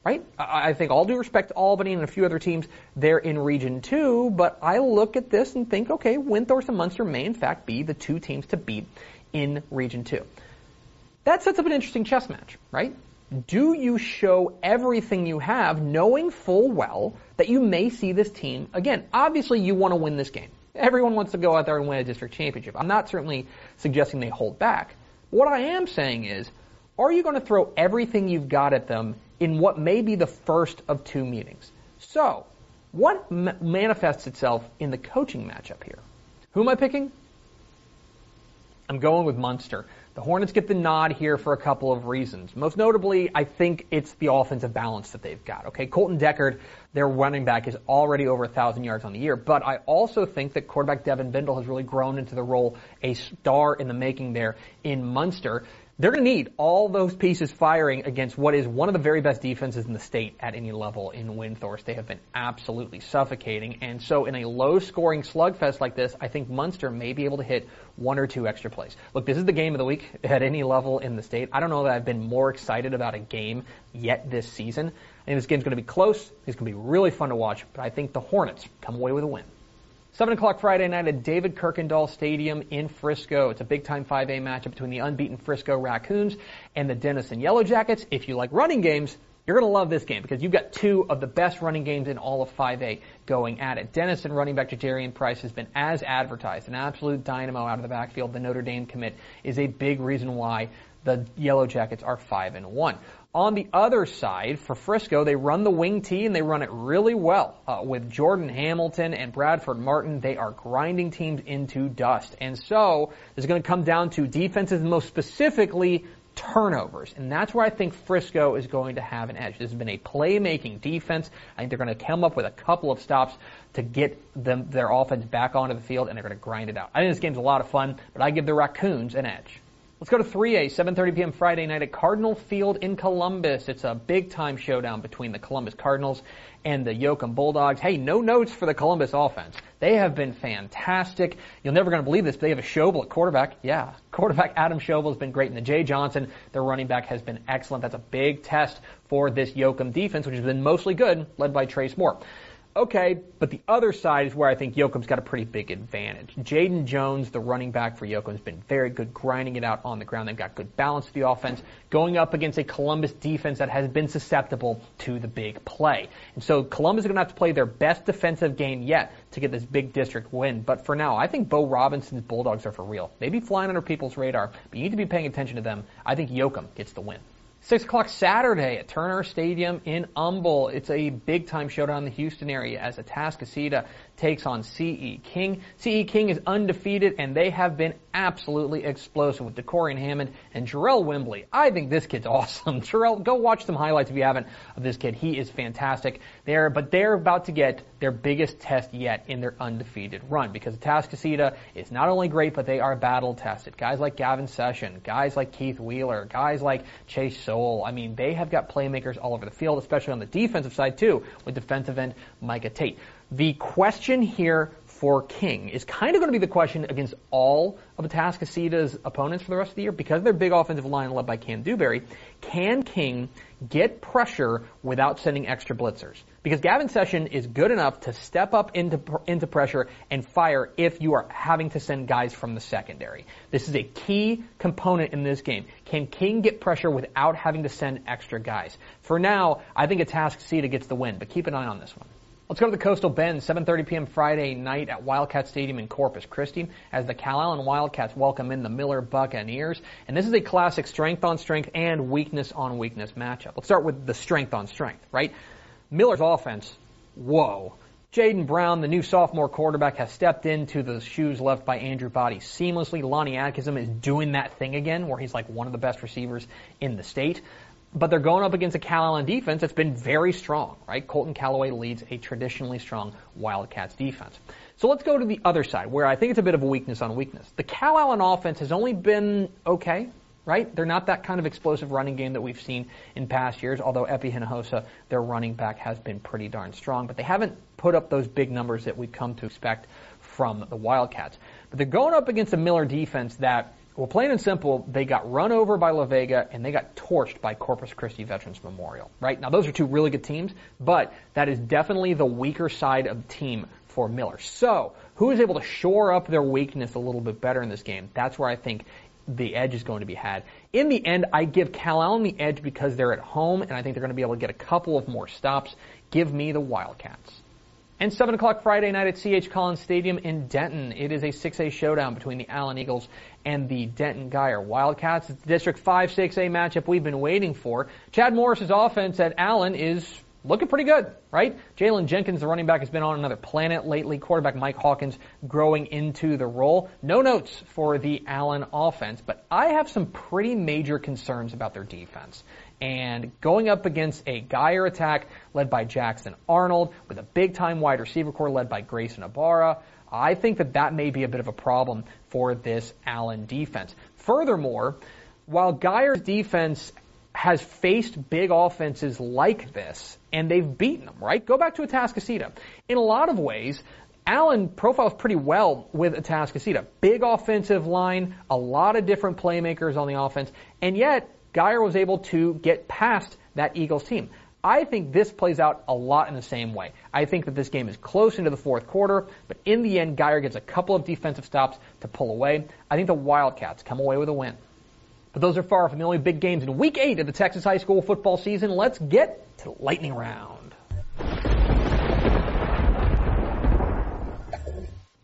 right? I think all due respect to Albany and a few other teams, they're in Region 2, but I look at this and think, okay, Windthorst and Muenster may in fact be the two teams to beat in Region 2. That sets up an interesting chess match, right? Do you show everything you have knowing full well that you may see this team again? Obviously, you want to win this game. Everyone wants to go out there and win a district championship. I'm not certainly suggesting they hold back. What I am saying is, are you going to throw everything you've got at them in what may be the first of two meetings. So, what m- manifests itself in the coaching matchup here? Who am I picking? I'm going with Muenster. The Hornets get the nod here for a couple of reasons. Most notably, I think it's the offensive balance that they've got. Okay, Colton Deckard, their running back, is already over a thousand yards on the year, but I also think that quarterback Devin Bindle has really grown into the role, a star in the making there in Muenster they're going to need all those pieces firing against what is one of the very best defenses in the state at any level in Windthorst. They have been absolutely suffocating. And so in a low scoring slugfest like this, I think Muenster may be able to hit one or two extra plays. Look, this is the game of the week at any level in the state. I don't know that I've been more excited about a game yet this season. I think this game's going to be close. It's going to be really fun to watch, but I think the Hornets come away with a win. 7 o'clock Friday night at David Kirkendall Stadium in Frisco. It's a big time 5A matchup between the unbeaten Frisco Raccoons and the Denison Yellow Jackets. If you like running games, you're going to love this game because you've got two of the best running games in all of 5A going at it. Denison running back Jadarian Price has been as advertised, an absolute dynamo out of the backfield. The Notre Dame commit is a big reason why the Yellow Jackets are 5 and 1. On the other side, for Frisco, they run the wing T and they run it really well. Uh, with Jordan Hamilton and Bradford Martin, they are grinding teams into dust. And so, it's going to come down to defenses, most specifically turnovers. And that's where I think Frisco is going to have an edge. This has been a playmaking defense. I think they're going to come up with a couple of stops to get them, their offense back onto the field and they're going to grind it out. I think this game's a lot of fun, but I give the Raccoons an edge. Let's go to 3A, 7:30 p.m. Friday night at Cardinal Field in Columbus. It's a big time showdown between the Columbus Cardinals and the Yoakum Bulldogs. Hey, no notes for the Columbus offense. They have been fantastic. You're never going to believe this, but they have a Schobel at quarterback. Yeah, quarterback Adam Schobel has been great, and the Jay Johnson, their running back, has been excellent. That's a big test for this Yoakum defense, which has been mostly good, led by Trace Moore. Okay, but the other side is where I think Yoakum's got a pretty big advantage. Jaden Jones, the running back for Yoakum, has been very good grinding it out on the ground. They've got good balance to the offense, going up against a Columbus defense that has been susceptible to the big play. And so Columbus is going to have to play their best defensive game yet to get this big district win. But for now, I think Bo Robinson's Bulldogs are for real. Maybe flying under people's radar, but you need to be paying attention to them. I think Yoakum gets the win. 6 o'clock Saturday at Turner Stadium in Humble. It's a big time showdown in the Houston area as Atascocita takes on C.E. King. C.E. King is undefeated, and they have been absolutely explosive with DeCorian Hammond and Jarrell Wimbley. I think this kid's awesome. Jarrell, go watch some highlights if you haven't of this kid. He is fantastic. There, but they're about to get their biggest test yet in their undefeated run because Atascocita is not only great, but they are battle tested. Guys like Gavin Session, guys like Keith Wheeler, guys like Chase Soul. I mean, they have got playmakers all over the field, especially on the defensive side too, with defensive end Micah Tate. The question here for King is kind of going to be the question against all of Atascocita's opponents for the rest of the year because their big offensive line led by Cam Dewberry. Can King get pressure without sending extra blitzers? Because Gavin Session is good enough to step up into into pressure and fire if you are having to send guys from the secondary. This is a key component in this game. Can King get pressure without having to send extra guys? For now, I think Atascocita gets the win, but keep an eye on this one. Let's go to the Coastal Bend, 7:30 p.m. Friday night at Wildcat Stadium in Corpus Christi, as the Calallen Wildcats welcome in the Miller Buccaneers. And this is a classic strength on strength and weakness on weakness matchup. Let's start with the strength on strength, right? Miller's offense, whoa. Jaden Brown, the new sophomore quarterback, has stepped into the shoes left by Andrew Body seamlessly. Lonnie Atkinson is doing that thing again, where he's like one of the best receivers in the state but they're going up against a Calallen defense that's been very strong, right? Colton Calloway leads a traditionally strong Wildcats defense. So let's go to the other side, where I think it's a bit of a weakness on weakness. The Calallen offense has only been okay, right? They're not that kind of explosive running game that we've seen in past years, although Epi Hinojosa, their running back, has been pretty darn strong, but they haven't put up those big numbers that we've come to expect from the Wildcats. But they're going up against a Miller defense that well, plain and simple, they got run over by La Vega and they got torched by Corpus Christi Veterans Memorial. Right now, those are two really good teams, but that is definitely the weaker side of the team for Miller. So, who is able to shore up their weakness a little bit better in this game? That's where I think the edge is going to be had. In the end, I give Calallen the edge because they're at home, and I think they're going to be able to get a couple of more stops. Give me the Wildcats. And 7 o'clock Friday night at C.H. Collins Stadium in Denton. It is a 6A showdown between the Allen Eagles and the Denton Guyer Wildcats. It's the District 5 6A matchup we've been waiting for. Chad Morris's offense at Allen is looking pretty good, right? Jalen Jenkins, the running back, has been on another planet lately. Quarterback Mike Hawkins growing into the role. No notes for the Allen offense, but I have some pretty major concerns about their defense. And going up against a Guyer attack led by Jackson Arnold with a big time wide receiver core led by Grayson Ibarra, I think that that may be a bit of a problem for this Allen defense. Furthermore, while Guyer's defense has faced big offenses like this, and they've beaten them, right? Go back to Atascocita. In a lot of ways, Allen profiles pretty well with Atascocita. Big offensive line, a lot of different playmakers on the offense, and yet Guyer was able to get past that Eagles team. I think this plays out a lot in the same way. I think that this game is close into the fourth quarter, but in the end, Guyer gets a couple of defensive stops to pull away. I think the Wildcats come away with a win. But those are far from the only big games in week eight of the Texas high school football season. Let's get to lightning round.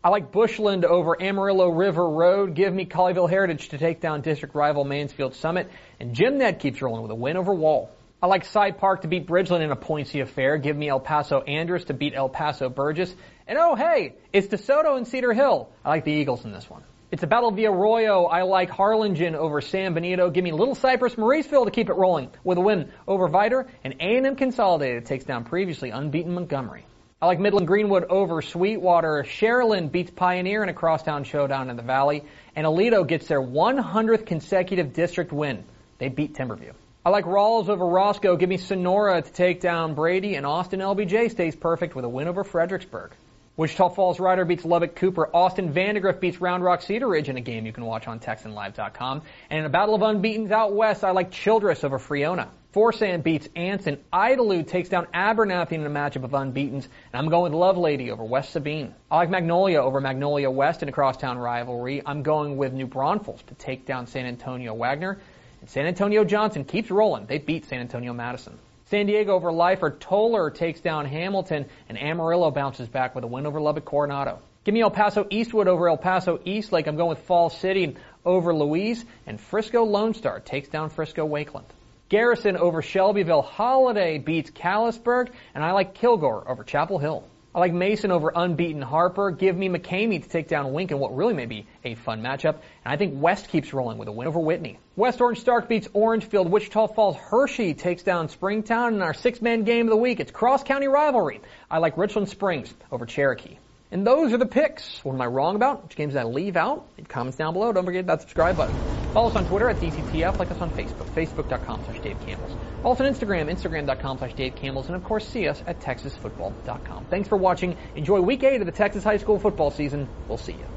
I like Bushland over Amarillo River Road. Give me Colleyville Heritage to take down district rival Mansfield Summit. And Jim Ned keeps rolling with a win over Wall. I like Cy Park to beat Bridgeland in a pointsy affair. Give me El Paso Andress to beat El Paso Burgess. And oh hey, it's DeSoto and Cedar Hill. I like the Eagles in this one. It's a battle of the Arroyo. I like Harlingen over San Benito. Give me Little Cypress, Mauriceville to keep it rolling with a win over Vidor. And A&M Consolidated takes down previously unbeaten Montgomery. I like Midland Greenwood over Sweetwater. Sharyland beats Pioneer in a crosstown showdown in the Valley. And Aledo gets their 100th consecutive district win. They beat Timberview. I like Rawls over Roscoe. Give me Sonora to take down Brady. And Austin LBJ stays perfect with a win over Fredericksburg. Wichita Falls Rider beats Lubbock Cooper. Austin Vandegrift beats Round Rock Cedar Ridge in a game you can watch on TexanLive.com. And in a battle of unbeatens out west, I like Childress over Friona. Forsan beats Anson. Idalou takes down Abernathy in a matchup of unbeatens. And I'm going with Lovelady over West Sabine. I like Magnolia over Magnolia West in a crosstown rivalry. I'm going with New Braunfels to take down San Antonio Wagner. And San Antonio Johnson keeps rolling. They beat San Antonio Madison. San Diego over Lifer. Tolar takes down Hamilton, and Amarillo bounces back with a win over Lubbock Coronado. Give me El Paso Eastwood over El Paso Eastlake. I'm going with Falls City over Louise, and Frisco Lone Star takes down Frisco Wakeland. Garrison over Shelbyville. Holliday beats Callisburg, and I like Kilgore over Chapel Hill. I like Mason over unbeaten Harper. Give me McCamey to take down Wink in what really may be a fun matchup. And I think West keeps rolling with a win over Whitney. West Orange Stark beats Orangefield. Wichita Falls Hirschi takes down Springtown in our six-man game of the week. It's cross-county rivalry. I like Richland Springs over Cherokee. And those are the picks. What am I wrong about? Which games did I leave out? Leave comments down below. Don't forget that subscribe button. Follow us on Twitter at DCTF. Like us on Facebook, facebook.com slash Dave Campbell's. Also on Instagram, instagram.com slash Dave Campbell's. And of course, see us at texasfootball.com. Thanks for watching. Enjoy week eight of the Texas high school football season. We'll see you.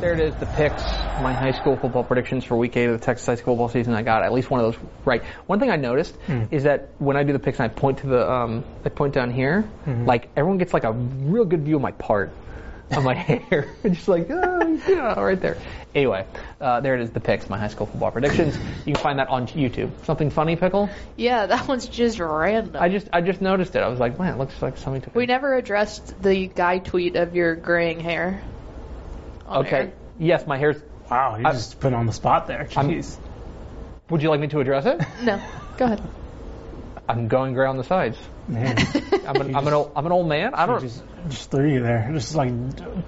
There it is, the picks, my high school football predictions for week eight of the Texas high school football season. I got at least one of those right. One thing I noticed Hmm. is that when I do the picks and I point to the, um, I point down here, Mm-hmm. like everyone gets like a real good view of my part on my hair. just like, oh, yeah, right there. Anyway, uh, there it is, the picks, my high school football predictions. You can find that on YouTube. Something funny, Pickle? Yeah, that one's just random. I just, I just noticed it. I was like, man, it looks like something to we never addressed the guy tweet of your graying hair. On Okay. air. Yes, my hair's, Wow, you I- just put on the spot there. I'm- Jeez. would you like me to address it? No, go ahead. I'm going gray on the sides. Man, I'm an, I'm an old, I'm an old man. I don't. just just threw you there. Just like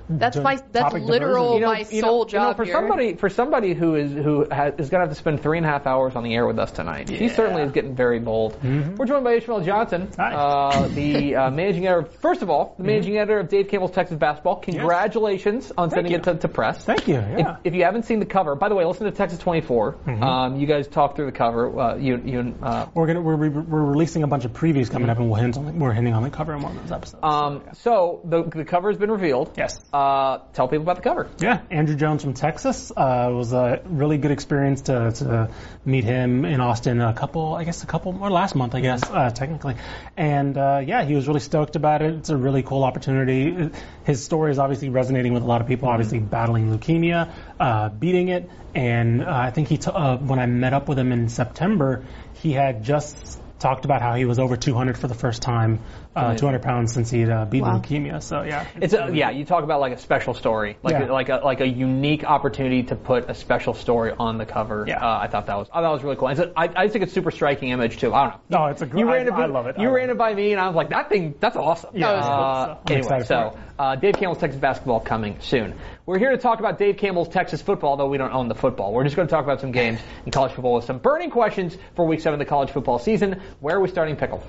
That's my- that's topic literal- diversion. my sole you know, job for here. somebody for somebody who is who has, is going to have to spend three and a half hours on the air with us tonight. He certainly is getting very bold. We're joined by Ishmael Johnson, uh, the uh, managing editor. First of all, the managing editor of Dave Campbell's Texas Basketball. Congratulations on sending you. it to, to press. Thank you. If, Yeah. if you haven't seen the cover, by the way, listen to Texas 24. Um, you guys talk through the cover. Uh, you, you, uh, we're gonna we're, we're releasing a bunch of previews coming up, and we'll hint on the, we're hinting on the cover in one of those episodes. um, so the the cover has been revealed. yes. Uh, tell people about the cover. Yeah, Andrew Jones from Texas. Uh, it was a really good experience to, to meet him in Austin a couple, I guess a couple, or last month, I guess, uh, technically. And uh, yeah, he was really stoked about it. It's a really cool opportunity. His story is obviously resonating with a lot of people, obviously battling leukemia, uh, beating it. And uh, I think he, t- uh, when I met up with him in September, he had just talked about how he was over 200 for the first time uh, 200 pounds since he'd uh, beaten Wow. leukemia. So yeah, It's a, yeah, you talk about like a special story, like Yeah. like a like a unique opportunity to put a special story on the cover. Yeah. Uh, I thought that was I thought that was really cool. And so I, I just think it's a super striking image too. I don't know. No, it's a gr- You I- ran it. I love it. You ran it. by me, and I was like, that thing, that's awesome. Yeah, was cool. Uh, So, anyway, so uh, Dave Campbell's Texas basketball coming soon. We're here to talk about Dave Campbell's Texas football, though we don't own the football. We're just going to talk about some games in college football with some burning questions for Week Seven of the college football season. Where are we starting, Pickle?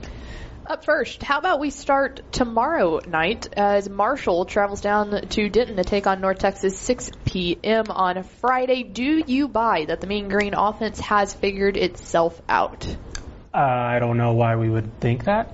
Up first, how about we start tomorrow night as Marshall travels down to Denton to take on North Texas 6 p.m. on Friday. Do you buy that the Mean Green offense has figured itself out? Uh, I don't know why we would think that.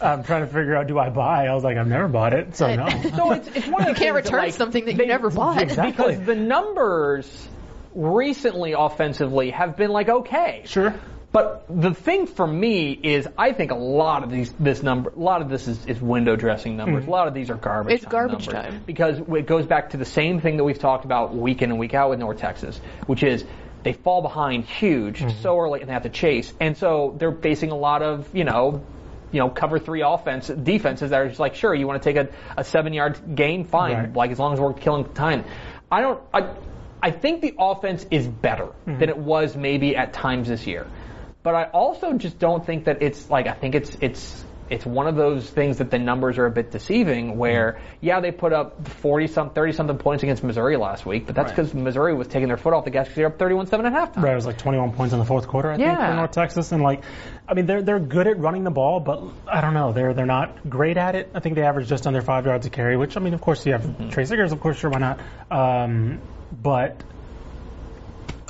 I'm trying to figure out, do I buy? I was like, I've never bought it, so no. So it's, it's one of the You can't things that, return like, something that you they- never bought. Exactly. because the numbers recently offensively have been like okay. Sure. But the thing for me is, I think a lot of these, this number, a lot of this is, is window dressing numbers. Mm-hmm. A lot of these are garbage. It's time garbage numbers. time. because it goes back to the same thing that we've talked about week in and week out with North Texas, which is they fall behind huge mm-hmm. so early and they have to chase, and so they're facing a lot of you know. You know, cover three offense defenses that are just like, sure, you want to take a, a seven yard gain, fine. Right. Like as long as we're killing time. I don't. I, I think the offense is better mm-hmm. than it was maybe at times this year. But I also just don't think that it's like I think it's it's it's one of those things that the numbers are a bit deceiving. Where yeah, they put up forty some thirty something points against Missouri last week, but that's Right. because Missouri was taking their foot off the gas because they're up thirty one seven at halftime. Right, it was like 21 points in the fourth quarter, I think, Yeah. for North Texas, and like, I mean, they're they're good at running the ball, but I don't know, they're they're not great at it. I think they average just under five yards a carry, which I mean, of course, you have Mm-hmm. Trey Siggers, of course, sure, why not? Um, but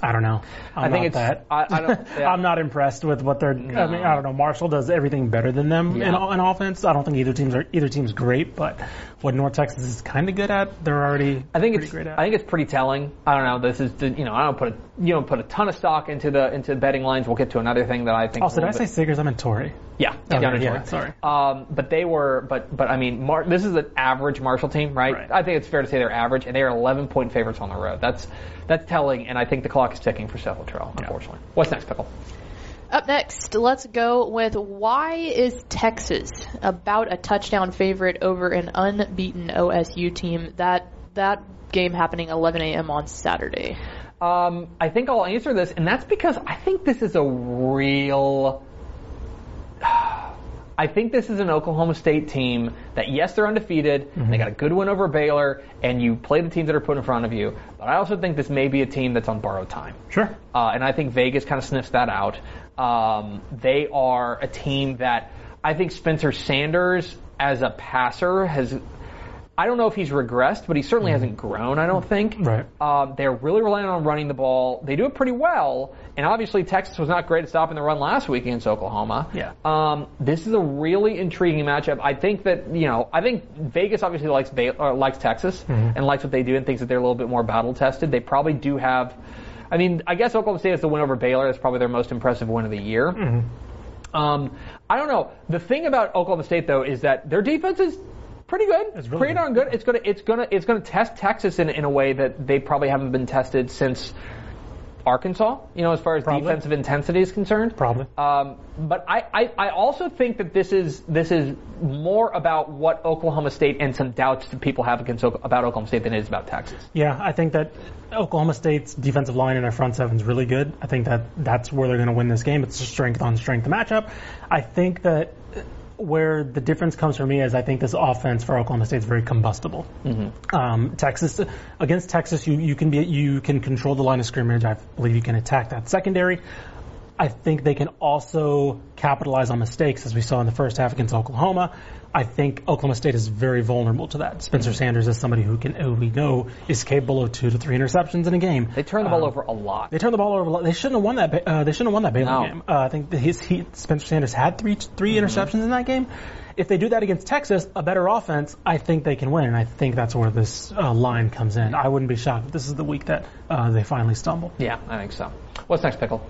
I don't know. I'm I think it's- that. I- I don't- yeah. I'm not impressed with what they're. I mean, I don't know. Marshall does everything better than them in, Yeah. in offense. I don't think either teams are either team's great, but what North Texas is kind of good at, they're already. I think pretty it's great at. I think it's pretty telling. I don't know. This is the- you know I don't put a, you don't put a ton of stock into the into betting lines. We'll get to another thing that I think. Oh, also, a did I say Siggers? I meant Torrey. Yeah, Okay, down in yeah, Torrey. sorry. Um, but they were, but but I mean, Mar- this is an average Marshall team, right? Right. I think it's fair to say they're average, and they are 11 point favorites on the road. That's that's telling, and I think the clock is ticking for Seth Littrell, unfortunately. What's next, Pickle? Up next, let's go with why is Texas about a touchdown favorite over an unbeaten OSU team? That that game happening 11 a.m. on Saturday. Um, I think I'll answer this, and that's because I think this is a real. I think this is an Oklahoma State team that, yes, they're undefeated. and They got a good win over Baylor, and you play the teams that are put in front of you. But I also think this may be a team that's on borrowed time. Sure. Uh, and I think Vegas kind of sniffs that out. Um, they are a team that I think Spencer Sanders, as a passer, has. I don't know if he's regressed, but he certainly hasn't grown. I don't think. Right. Um, they're really relying on running the ball. They do it pretty well, and obviously Texas was not great at stopping the run last week against Oklahoma. Yeah. Um, this is a really intriguing matchup. I think that you know, I think Vegas obviously likes Bay- uh, likes Texas and likes what they do and thinks that they're a little bit more battle tested. They probably do have. I mean, I guess Oklahoma State has the win over Baylor. That's probably their most impressive win of the year. Um, I don't know. The thing about Oklahoma State though is that their defense is pretty good. It's really pretty good. darn good. It's gonna it's gonna it's gonna test Texas in in a way that they probably haven't been tested since Arkansas. You know, as far as Probably. defensive intensity is concerned. Probably. Um, but I, I, I also think that this is this is more about what Oklahoma State and some doubts that people have against about Oklahoma State than it is about Texas. Yeah, I think that Oklahoma State's defensive line and their front seven is really good. I think that that's where they're going to win this game. It's a strength on strength matchup. I think that where the difference comes for me is I think this offense for Oklahoma State is very combustible. Um, Texas against Texas, you, you can be you can control the line of scrimmage. I believe you can attack that secondary. I think they can also capitalize on mistakes, as we saw in the first half against Oklahoma. I think Oklahoma State is very vulnerable to that. Spencer Sanders is somebody who can, who we know, is capable of two to three interceptions in a game. They turn the ball over a lot. They turn the ball over. a lot. They shouldn't have won that. Uh, they shouldn't have won that Baylor No. game. Uh, I think his he, Spencer Sanders had three three interceptions in that game. If they do that against Texas, a better offense, I think they can win. And I think that's where this uh, line comes in. I wouldn't be shocked if this is the week that uh, they finally stumble. Yeah, I think so. What's next, Pickle?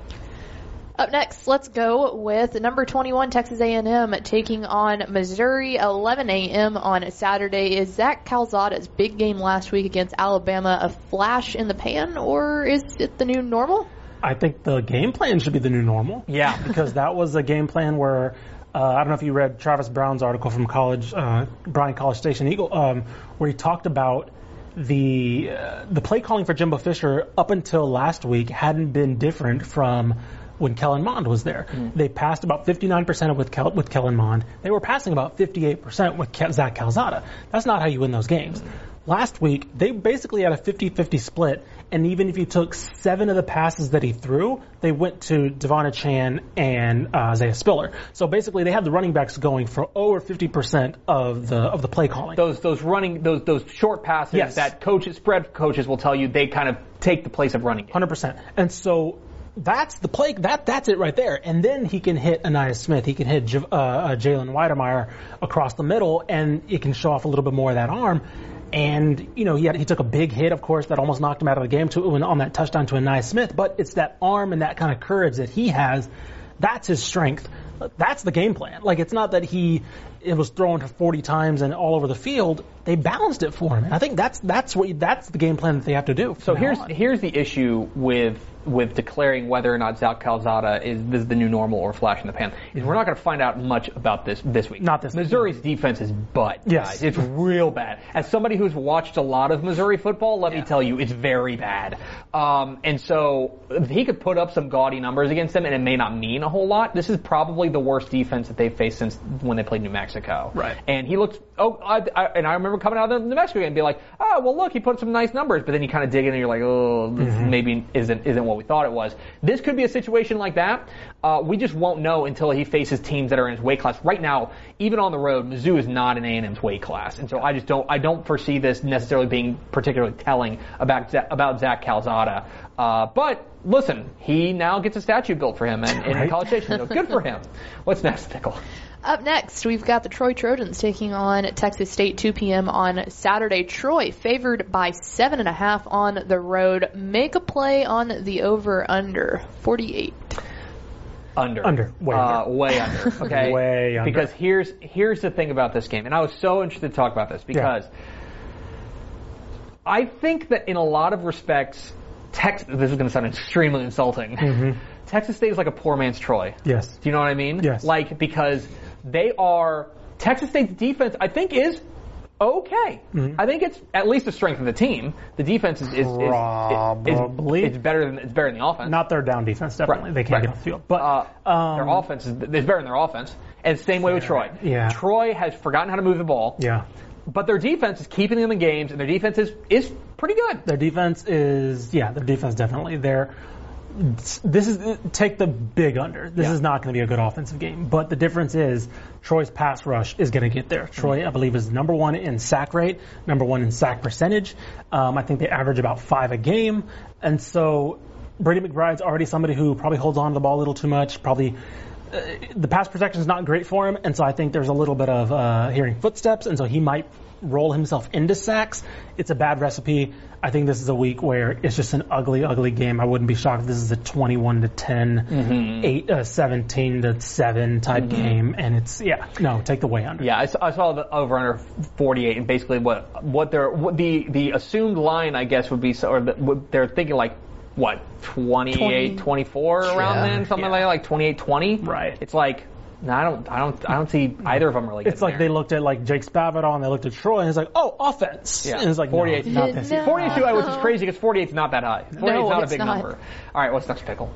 Up next, let's go with number 21 Texas A&M taking on Missouri 11 a.m. on Saturday. Is Zach Calzada's big game last week against Alabama a flash in the pan, or is it the new normal? I think the game plan should be the new normal. Yeah. because that was a game plan where Uh, I don't know if you read Travis Brown's article from college, uh, Bryan College Station Eagle, um, where he talked about the uh, the play calling for Jimbo Fisher up until last week hadn't been different from when Kellen Mond was there. They passed about 59% with Kel- with Kellen Mond. They were passing about 58% with Ke- Zach Calzada. That's not how you win those games. Last week, they basically had a 50-50 split, and even if you took seven of the passes that he threw, they went to Devon Chan and uh, Isaiah Spiller. So basically, they had the running backs going for over 50% of the of the play calling. Those those running those those short passes Yes. that coaches spread coaches will tell you they kind of take the place of running. game. Hundred percent. And so that's the play. That that's it right there. And then he can hit Ainias Smith. He can hit J- uh, uh, Jalen Wydermyer across the middle, and it can show off a little bit more of that arm. And you know he had, he took a big hit, of course, that almost knocked him out of the game to on that touchdown to Ainias Smith. But it's that arm and that kind of courage that he has. That's his strength. That's the game plan. Like it's not that he it was thrown 40 times and all over the field. They balanced it for him. And I think that's that's what that's the game plan that they have to do. So here's on. here's the issue with with declaring whether or not Zach Calzada is this is the new normal or flash in the pan. Is we're not going to find out much about this this week. Not this week, Missouri's defense is butt. Yes. guys. it's real bad. As somebody who's watched a lot of Missouri football, let me tell you, it's very bad. Um, and so he could put up some gaudy numbers against them, and it may not mean a whole lot. This is probably the worst defense that they've faced since when they played New Mexico. Right. And he looked. Oh, I, I, and I remember coming out of the New Mexico game and be like, oh, well, look, he put some nice numbers. But then you kind of dig in and you're like, oh, this maybe isn't isn't what we thought it was. This could be a situation like that. Uh, we just won't know until he faces teams that are in his weight class. Right now, even on the road, Mizzou is not in A&M's weight class, and so I just don't I don't foresee this necessarily being particularly telling about about Zach Calzada. Uh, but listen, he now gets a statue built for him in, in Right. College Station. So good for him. What's next, Pickle? Up next, we've got the Troy Trojans taking on Texas State 2 p.m. on Saturday. Troy favored by seven and a half on the road. Make a play on the over under 48. Under. Under. Way uh, under. Way under. Okay. Way under. Because here's here's the thing about this game, and I was so interested to talk about this because I think that in a lot of respects, Texas. This is going to sound extremely insulting. Mm-hmm. Texas State is like a poor man's Troy. Yes. Do you know what I mean? Yes. Like because they are Texas State's defense. I think is. Okay, Mm-hmm. I think it's at least a strength of the team. The defense is, is, is, is- Probably. it's better than it's better than the offense. Not their down defense, definitely. Right, They can't right. get off the field. But Uh, um, their offense is, is better than their offense. And same way with Troy. Yeah. Troy has forgotten how to move the ball. yeah, But their defense is keeping them in games, and their defense is, is pretty good. their defense is yeah, their defense definitely. They're this is take the big under. This Yeah. is not going to be a good offensive game. But the difference is Troy's pass rush is going to get there. Troy, I believe, is number one in sack rate, number one in sack percentage. Um, I think they average about five a game, and so Brady McBride's already somebody who probably holds on to the ball a little too much. Probably uh, the pass protection is not great for him, and so I think there's a little bit of uh, hearing footsteps, and so he might roll himself into sacks. It's a bad recipe. I think this is a week where it's just an ugly, ugly game. I wouldn't be shocked if this is a 21 to 10, 8, uh, 17 to 7 type game, and it's yeah, no, take the way under. Yeah, I saw, I saw the over under 48, and basically what what they're what the the assumed line, I guess, would be, so, or the, they're thinking like what 28, 24 around Yeah, then, something yeah. like that, like 28, 20. Right. It's like no, I don't, I don't, I don't see either of them really. It's getting like they looked at like Jake Spavital and they looked at Troy and it's like, oh, offense. Yeah. And it's like, 48. no, not this. No. 42, which is crazy because 48 is not that high. 48 is not a big not. number. All right, what's next, pickle?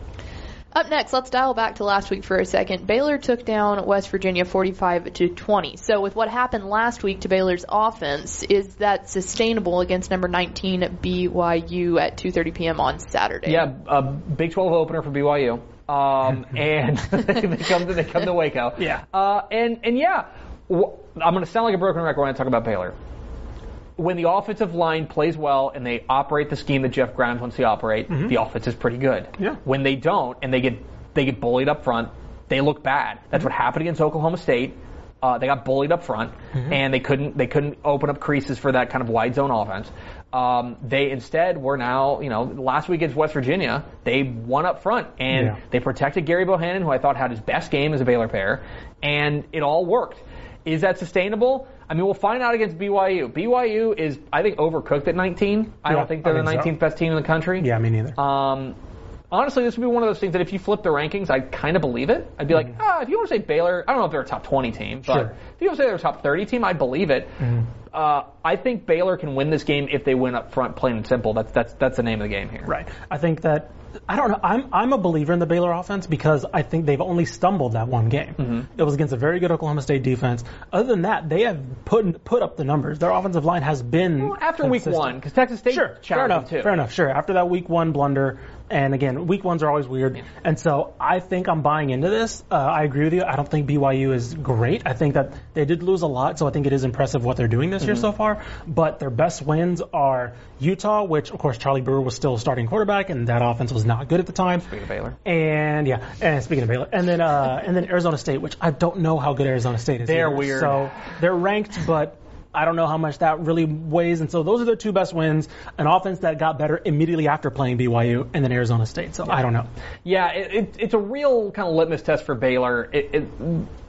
Up next, let's dial back to last week for a second. Baylor took down West Virginia 45 to 20. So with what happened last week to Baylor's offense, is that sustainable against number 19 BYU at 2:30 p.m. on Saturday? Yeah, a Big 12 opener for BYU. Um, and they come to they come to Waco. Yeah. Uh, and and yeah, wh- I'm going to sound like a broken record when I talk about Baylor. When the offensive line plays well and they operate the scheme that Jeff Grimes wants to operate, the offense is pretty good. Yeah. When they don't and they get they get bullied up front, they look bad. That's what happened against Oklahoma State. Uh, they got bullied up front, and they couldn't they couldn't open up creases for that kind of wide zone offense. Um, they instead were now, you know, last week against West Virginia, they won up front and Yeah. they protected Gerry Bohanon, who I thought had his best game as a Baylor pair, and it all worked. Is that sustainable? I mean, we'll find out against BYU. BYU is, I think, overcooked at 19. I Yeah, don't think they're I the think so. 19th best team in the country. Yeah, me neither. Um, honestly, this would be one of those things that if you flip the rankings, I'd kind of believe it. I'd be like, ah, if you want to say Baylor, I don't know if they're a top 20 team, but Sure. if you want to say they're a top 30 team, I'd believe it. Uh, I think Baylor can win this game if they win up front, plain and simple. That's that's that's the name of the game here. Right. I think that I don't know. I'm I'm a believer in the Baylor offense because I think they've only stumbled that one game. Mm-hmm. It was against a very good Oklahoma State defense. Other than that, they have put put up the numbers. Their offensive line has been Well, after week one, because Texas State Sure, fair enough. too. Fair enough. Sure. After that week one blunder, and again, week ones are always weird. And so I think I'm buying into this. Uh, I agree with you. I don't think BYU is great. I think that they did lose a lot, so I think it is impressive what they're doing this year Mm-hmm. so far. But their best wins are Utah, which of course Charlie Brewer was still starting quarterback, and that offense was not good at the time. Speaking of Baylor. And yeah, and speaking of Baylor, and then uh, and then Arizona State, which I don't know how good Arizona State is. They're either. weird. So they're ranked, but I don't know how much that really weighs. And so those are their two best wins: an offense that got better immediately after playing BYU, and then Arizona State. So I don't know. Yeah, it, it, it's a real kind of litmus test for Baylor. It, it,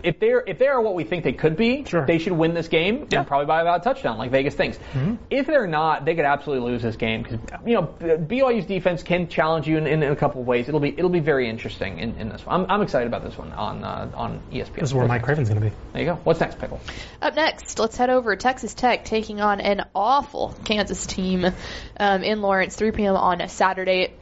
if they're if they are what we think they could be, Sure. they should win this game Yeah. and probably by about a touchdown, like Vegas thinks. If they're not, they could absolutely lose this game because you know BYU's defense can challenge you in, in, a couple of ways. It'll be it'll be very interesting in, in this one. I'm, I'm excited about this one on uh, on ESPN. This is where Mike Craven's going to be. There you go. What's next, pickle? Up next, let's head over to Texas Tech taking on an awful Kansas team um, in Lawrence, 3 p.m. on a Saturday.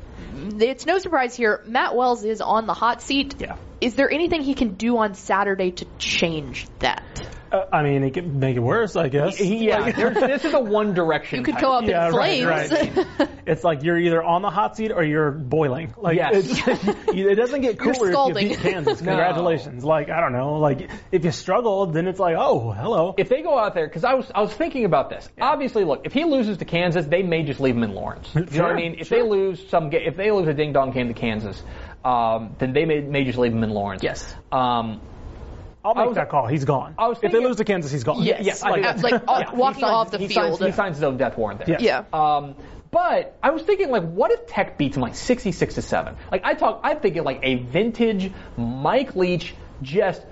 It's no surprise here. Matt Wells is on the hot seat. Yeah. Is there anything he can do on Saturday to change that? Uh, I mean, it could make it worse, I guess. Yeah, there's, this is a one direction. You could type. go up Yeah, in right, flames. right. It's like you're either on the hot seat or you're boiling. Like Yes. it's, it doesn't get cooler if you beat Kansas. No. Congratulations. Like I don't know. Like if you struggle, then it's like oh hello. if they go out there, because I was I was thinking about this. Obviously, look, if he loses to Kansas, they may just leave him in Lawrence. You know what I mean? If sure. they lose some, if they lose a ding dong game to Kansas, um, then they may may just leave him in Lawrence. Yes. Um, I'll make was- that call. He's gone. I was if they lose to Kansas, he's gone. Yes. yes, I Like- like, uh, yeah, walking signs- off the he field. Signs, he signs his own death warrant there. Yeah. Yeah. Um, but I was thinking, like, what if Tech beats him like 66 to seven? Like, I talk, I'm thinking like a vintage Mike Leach just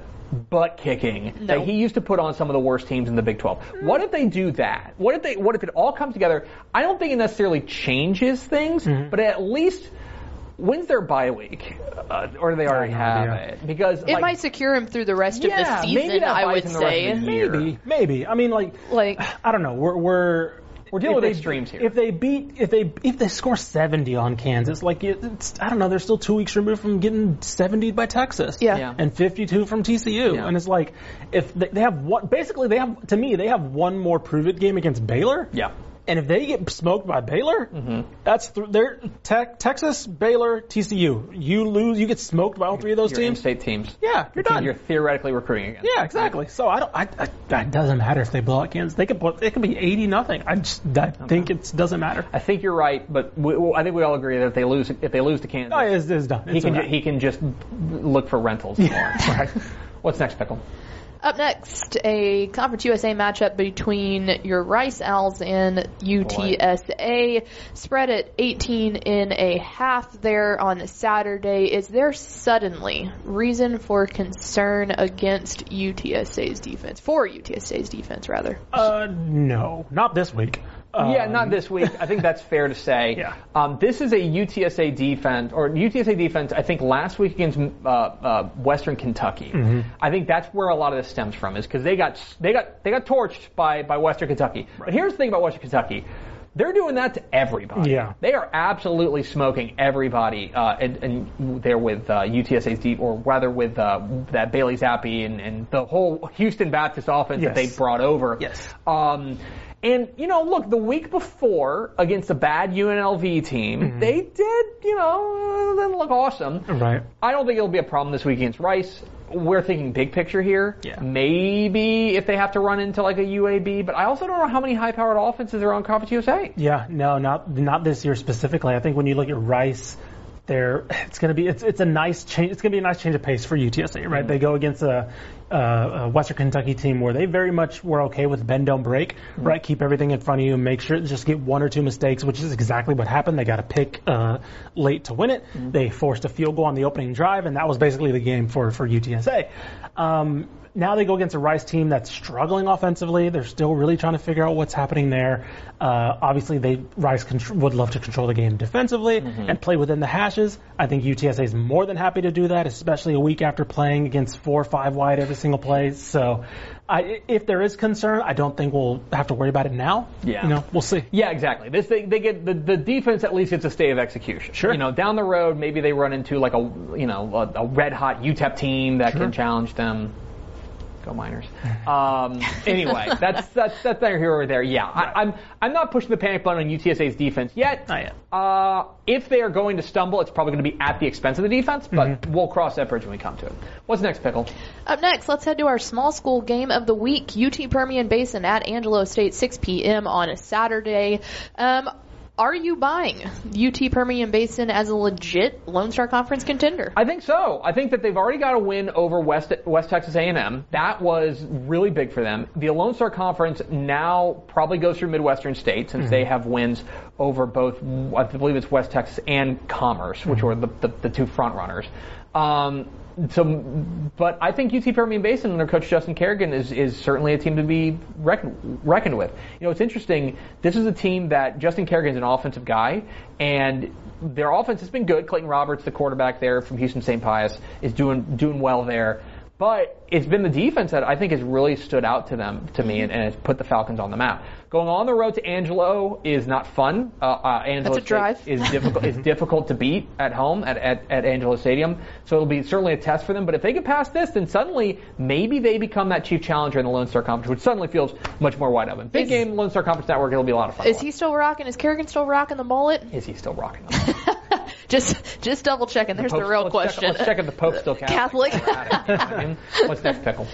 butt kicking No. that he used to put on some of the worst teams in the Big 12. What if they do that? What if they? What if it all comes together? I don't think it necessarily changes things, Mm-hmm. but at least. When's their bye week? Uh, or do they already have idea. it? Because It like, might secure him through the rest Yeah, of the maybe season, that I would him the rest say. of the year. Maybe, maybe. I mean, like, Like- I don't know. We're we're We're dealing if with they- extremes here. If they beat, if they if they score 70 on Kansas, like it's, I don't know, they're still two weeks removed from getting 70 by Texas. Yeah. Yeah. And 52 from TCU, Yeah. and it's like if they, they have what basically they have to me they have one more prove it game against Baylor. Yeah. And if they get smoked by Baylor, Mm-hmm. that's th- they're tech, Texas, Baylor, TCU. You lose, you get smoked by all three of those your teams. in-state teams. Yeah, you're done. You're theoretically recruiting again. Yeah, exactly. So I don't. I, I, that doesn't matter if they blow out Kansas. They could. It could be eighty nothing. I just. I think it doesn't matter. I think you're right, but we, well, I think we all agree that if they lose, if they lose to Kansas, Oh, it's, it's done. he It's can a ju- he can just look for rentals. Lawrence. right. What's next, pickle? Up next, a Conference USA matchup between your Rice Owls and UTSA. Spread at 18 in a half there on Saturday. Is there suddenly reason for concern against UTSA's defense? For UTSA's defense, rather. Uh, no, not this week. Yeah, Um, not this week. I think that's fair to say. Yeah. Um, this is a UTSA defense, or UTSA defense. I think last week against uh, uh, Western Kentucky. Mm-hmm. I think that's where a lot of this stems from, is because they got they got they got torched by by Western Kentucky. But here's the thing about Western Kentucky. They're doing that to everybody. Yeah. They are absolutely smoking everybody, uh, and, and they're with uh, UTSA's deep, or rather with uh, that Bailey Zappe and, and the whole Houston Baptist offense that they brought over. Yes. Um, and you know, look, the week before against a bad UNLV team, they did, you know, uh, didn't look awesome. Right. I don't think it'll be a problem this week against Rice. We're thinking big picture here. Yeah. Maybe if they have to run into like a UAB, but I also don't know how many high-powered offenses are on Conference USA. Yeah, no, not not this year specifically. I think when you look at Rice, there it's going to be it's it's a nice change. It's going to be a nice change of pace for UTSA, right? They go against a, a Western Kentucky team where they very much were okay with bend don't break, right? Keep everything in front of you, make sure just get one or two mistakes, which is exactly what happened. They got a pick uh, late to win it. They forced a field goal on the opening drive, and that was basically the game for for UTSA. Um, now they go against a Rice team that's struggling offensively. They're still really trying to figure out what's happening there. Uh, obviously, they Rice contr- would love to control the game defensively and play within the hashes. I think UTSA is more than happy to do that, especially a week after playing against four or five wide every single play. So, I, if there is concern, I don't think we'll have to worry about it now. Yeah. You know, we'll see. Yeah, exactly. This they, they get the, the defense at least gets a stay of execution. Sure. You know, down the road maybe they run into like a you know a, a red hot UTEP team that can challenge them. Go Miners. Um, anyway, that's that's that's neither here or there. Yeah, I, I'm I'm not pushing the panic button on UTSA's defense yet. Not yet. Uh, if they are going to stumble, it's probably going to be at the expense of the defense, but we'll cross that bridge when we come to it. What's next, Pickle? Up next, let's head to our small school game of the week. UT Permian Basin at Angelo State, 6 p.m. on a Saturday. Um, are you buying UT Permian Basin as a legit Lone Star Conference contender? I think so. I think that they've already got a win over West West Texas A&M. That was really big for them. The Lone Star Conference now probably goes through Midwestern State since they have wins over both, I believe it's West Texas and Commerce, which were the, the, the two front runners. Um, so, but I think UT Permian Basin under Coach Justin Carrigan is, is certainly a team to be reckoned, reckoned with. You know, it's interesting. This is a team that Justin Carrigan's an offensive guy, and their offense has been good. Clayton Roberts, the quarterback there from Houston St. Pius, is doing doing well there. But it's been the defense that I think has really stood out to them, to me, and, and has put the Falcons on the map. Going on the road to Angelo is not fun. Uh, uh, Angelo That's a drive. Is difficult. is difficult to beat at home at, at, at Angelo Stadium. So it'll be certainly a test for them. But if they get past this, then suddenly maybe they become that chief challenger in the Lone Star Conference, which suddenly feels much more wide open. Big Is- game, Lone Star Conference Network. It'll be a lot of fun. Is he still rocking? Is Carrigan still rocking the mullet? Is he still rocking? Just, just double checking. There's the Pope's- real let's question. Check, let's check if the Pope's still Catholic. Catholic. What's next, pickle?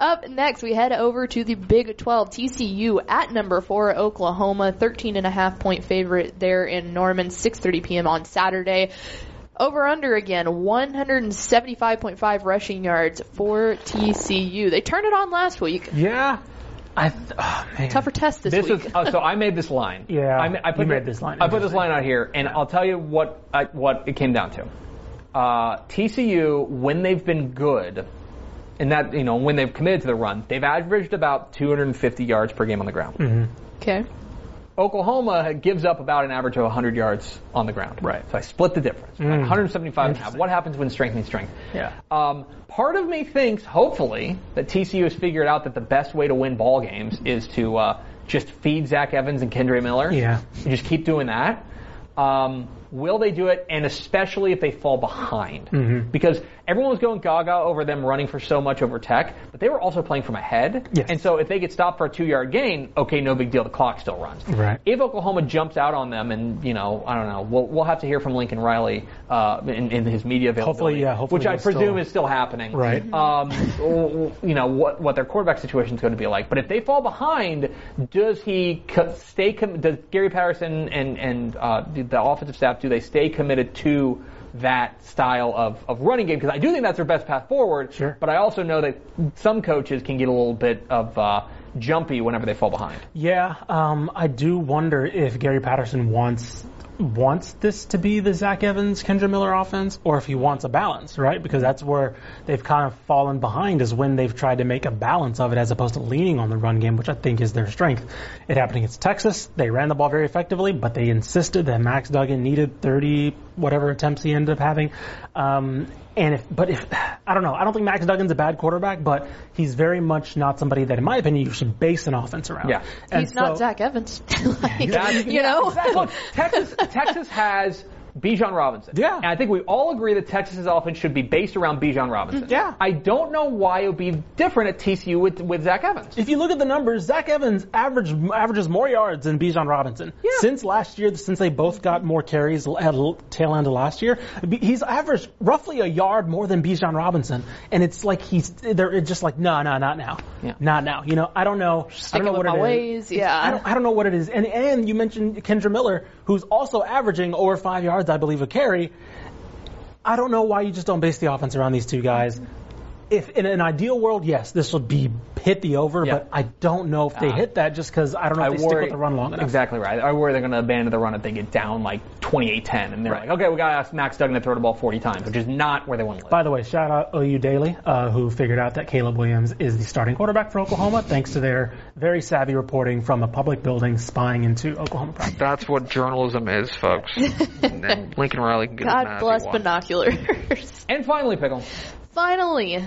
Up next, we head over to the Big 12 TCU at number four, Oklahoma, 13 and a half point favorite there in Norman, 6:30 p.m. on Saturday. Over under again, 175.5 rushing yards for TCU. They turned it on last week. Yeah. I. Th- oh, man. Tougher test this, This week. is uh, so. I made this line. Yeah, I, I put you made this line. I put this line out here, and I'll tell you what I, what it came down to. Uh, TCU, when they've been good, and that you know when they've committed to the run, they've averaged about 250 yards per game on the ground. Mm-hmm. okay. Oklahoma gives up about an average of 100 yards on the ground. Right. So I split the difference. right? 175 and a half. What happens when strength meets strength? Yeah. Um, part of me thinks, hopefully, that TCU has figured out that the best way to win ball games is to uh, just feed Zach Evans and Kendre Miller. Yeah. You just keep doing that. Um, will they do it? And especially if they fall behind, Mm-hmm. because everyone was going gaga over them running for so much over Tech, but they were also playing from ahead. Yes. And so if they get stopped for a two-yard gain, okay, no big deal. The clock still runs. Right. If Oklahoma jumps out on them, and you know, I don't know, we'll we'll have to hear from Lincoln Riley uh, in, in his media availability, Hopefully, yeah, hopefully which I presume still- is still happening. Right. Um, you know what what their quarterback situation is going to be like. But if they fall behind, does he stay? Com- does Gary Patterson and and uh, the, the offensive staff do they stay committed to? That style of, of running game because I do think that's their best path forward. Sure. But I also know that some coaches can get a little bit of uh, jumpy whenever they fall behind. Yeah, um, I do wonder if Gary Patterson wants wants this to be the Zach Evans, Kendre Miller offense, or if he wants a balance, right? Because that's where they've kind of fallen behind is when they've tried to make a balance of it as opposed to leaning on the run game, which I think is their strength. It happened against Texas. They ran the ball very effectively, but they insisted that Max Duggan needed 30 whatever attempts he ended up having. Um, and if, but if, I don't know, I don't think Max Duggan's a bad quarterback, but he's very much not somebody that, in my opinion, you should base an offense around. Yeah. And He's not Zach Evans. Like, you know? Exactly. Look, Texas, Texas has Bijan Robinson. Yeah. And I think we all agree that Texas's offense should be based around Bijan Robinson. Mm-hmm. Yeah. I don't know why it would be different at TCU with, with Zach Evans. If you look at the numbers, Zach Evans average, averages more yards than Bijan Robinson. Yeah. Since last year, since they both got more carries at the tail end of last year, he's averaged roughly a yard more than Bijan Robinson. And it's like he's, they're just like, no, no, not now. Yeah. Not now. You know, I don't know. I don't know with what my it is. ways, yeah. I don't, I don't know what it is. And, and you mentioned Kendre Miller, who's also averaging over five yards, I believe, a carry. I don't know why you just don't base the offense around these two guys. If in an ideal world, yes, this would be hit the over, Yeah. but I don't know if they Uh, hit that just because I don't know if they stick with the run long enough. Exactly right. I worry they're going to abandon the run if they get down like 28-10, and they're Right. like, okay, we got to ask Max Duggan to throw the ball 40 times, which is not where they want to live. By the way, shout out OU Daily, uh, who figured out that Caleb Williams is the starting quarterback for Oklahoma thanks to their very savvy reporting from a public building spying into Oklahoma practice. That's what journalism is, folks. and Lincoln Riley can get God bless binoculars. and finally, Pickle. Finally,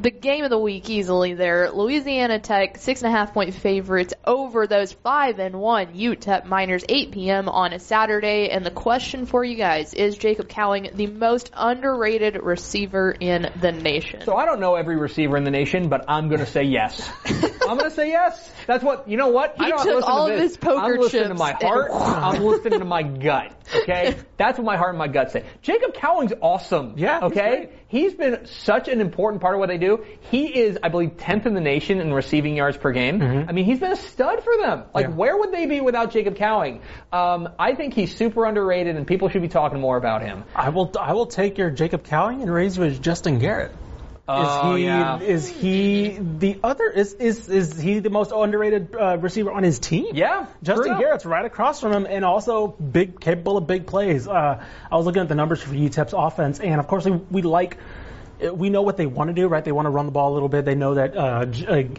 the game of the week easily there. Louisiana Tech six and a half point favorites over those five and one UTEP Miners 8 p.m. on a Saturday. And the question for you guys is Jacob Cowing the most underrated receiver in the nation? So I don't know every receiver in the nation, but I'm going to say yes. I'm going to say yes. That's what, you know what? He I don't took listen to all of this. his poker I'm listening to my heart. I'm listening to my gut. Okay? That's what my heart and my gut say. Jacob Cowing's awesome. Yeah, Okay? great. He's been such an important part of what they do. He is, I believe, 10th in the nation in receiving yards per game. I mean, he's been a stud for them. Like, Mm-hmm. Yeah. where would they be without Jacob Cowing? Um, I think he's super underrated and people should be talking more about him. I will I will take your Jacob Cowing and raise you as Justin Garrett. Oh, is he yeah. is he the other is is is he the most underrated uh, receiver on his team? Yeah, Justin. Garrett's right across from him, and also big capable of big plays. Uh, I was looking at the numbers for UTEP's offense, and of course we, we like. We know what they want to do, right? They want to run the ball a little bit. They know that uh,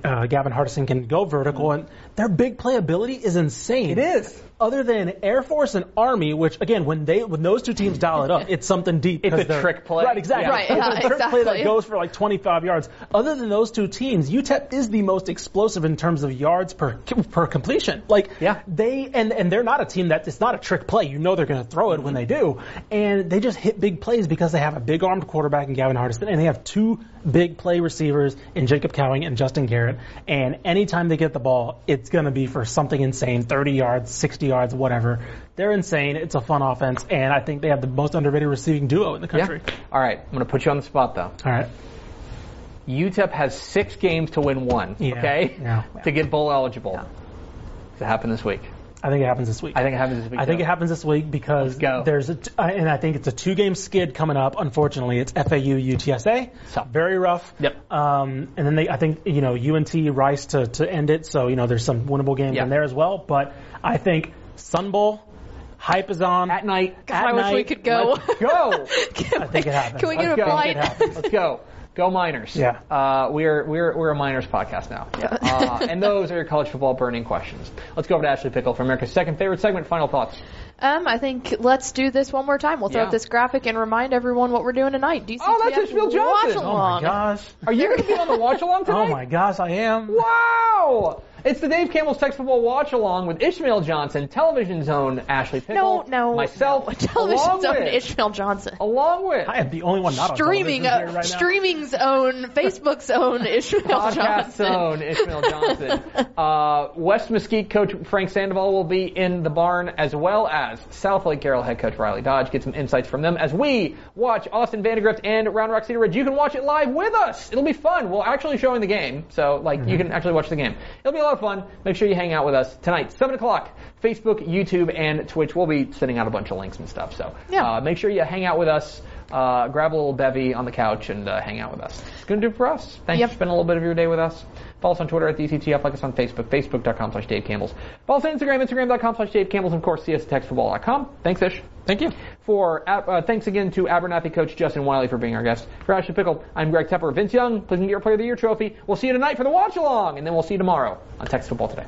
uh, Gavin Hardison can go vertical, and their big playability is insane. It is. Other than Air Force and Army, which again, when they when those two teams dial it up, it's something deep. It's 'cause a trick play. Right, exactly. Right, It's yeah, a trick play that goes for like 25 yards. Other than those two teams, UTEP is the most explosive in terms of yards per per completion. Like Yeah. they and and they're not a team that it's not a trick play. You know they're going to throw it when they do, and they just hit big plays because they have a big armed quarterback in Gavin Hardison, and they have two big play receivers in Jacob Cowing and Justin Garrett. And anytime they get the ball, it's going to be for something insane, 30 yards, 60 yards, whatever. They're insane. It's a fun offense, and I think they have the most underrated receiving duo in the country. All right, I'm going to put you on the spot though. All right. UTEP has six games to win one. Yeah, Okay, yeah. to get bowl eligible. Does it happen this week? I think it happens this week. I think it happens this week. I think it happens this week because there's a, t- and I think it's a two-game skid coming up. Unfortunately, it's FAU UTSA. Tough. Very rough. Yep. Um, and then they, I think, you know, UNT Rice to, to end it. So you know, there's some winnable games Yeah. in there as well. But I think Sun Bowl hype is on at night. At I wish we could go. Let's go. Can I think it happens. Can we Let's get a go. flight? It happens. Let's go. Go Miners. Yeah. Uh, we're we're we're a Miners podcast now. Uh, and those are your college football burning questions. Let's go over to Ashley Pickle for America's second favorite segment. Final thoughts. Um, I think let's do this one more time. We'll throw Yeah. up this graphic and remind everyone what we're doing tonight. DCTF Oh, that's Ishmael Johnson. Watch Oh, Oh my gosh. Are you going to be on the watch along tonight? Oh my gosh, I am. Wow! It's the Dave Campbell's Texas Football Watch Along with Ishmael Johnson, Television Zone Ashley No, Pickle, no. myself, no. Television zone with, Ishmael Johnson. along with I am the only one not Streaming, on uh, here right now. streaming's own, Facebook's own Ishmael podcast Johnson. zone Ishmael Johnson. uh, West Mesquite coach Frank Sandoval will be in the barn as well as Southlake Carroll head coach Riley Dodge. Get some insights from them as we watch Austin Vandegrift and Round Rock Cedar Ridge. You can watch it live with us. It'll be fun. We'll actually showing the game, so like you can actually watch the game. It'll be a lot of fun. Make sure you hang out with us tonight, seven o'clock. Facebook, YouTube, and Twitch. We'll be sending out a bunch of links and stuff. So Yeah. uh, make sure you hang out with us. Uh, grab a little bevy on the couch and uh, hang out with us. It's going to do it for us. Thanks Yep. for spending a little bit of your day with us. Follow us on Twitter at DCTF. Like us on Facebook, facebook.com slash Dave Campbells. Follow us on Instagram, instagram.com slash Dave Campbells. And of course, see us at texasfootball.com. Thanks, Ish. Thank you. For uh, thanks again to Abernathy coach Justin Wiley for being our guest. For Ashley Pickle, I'm Greg Tepper. Vince Young, please get your Player of the Year trophy. We'll see you tonight for the watch along, and then we'll see you tomorrow on Texas Football Today.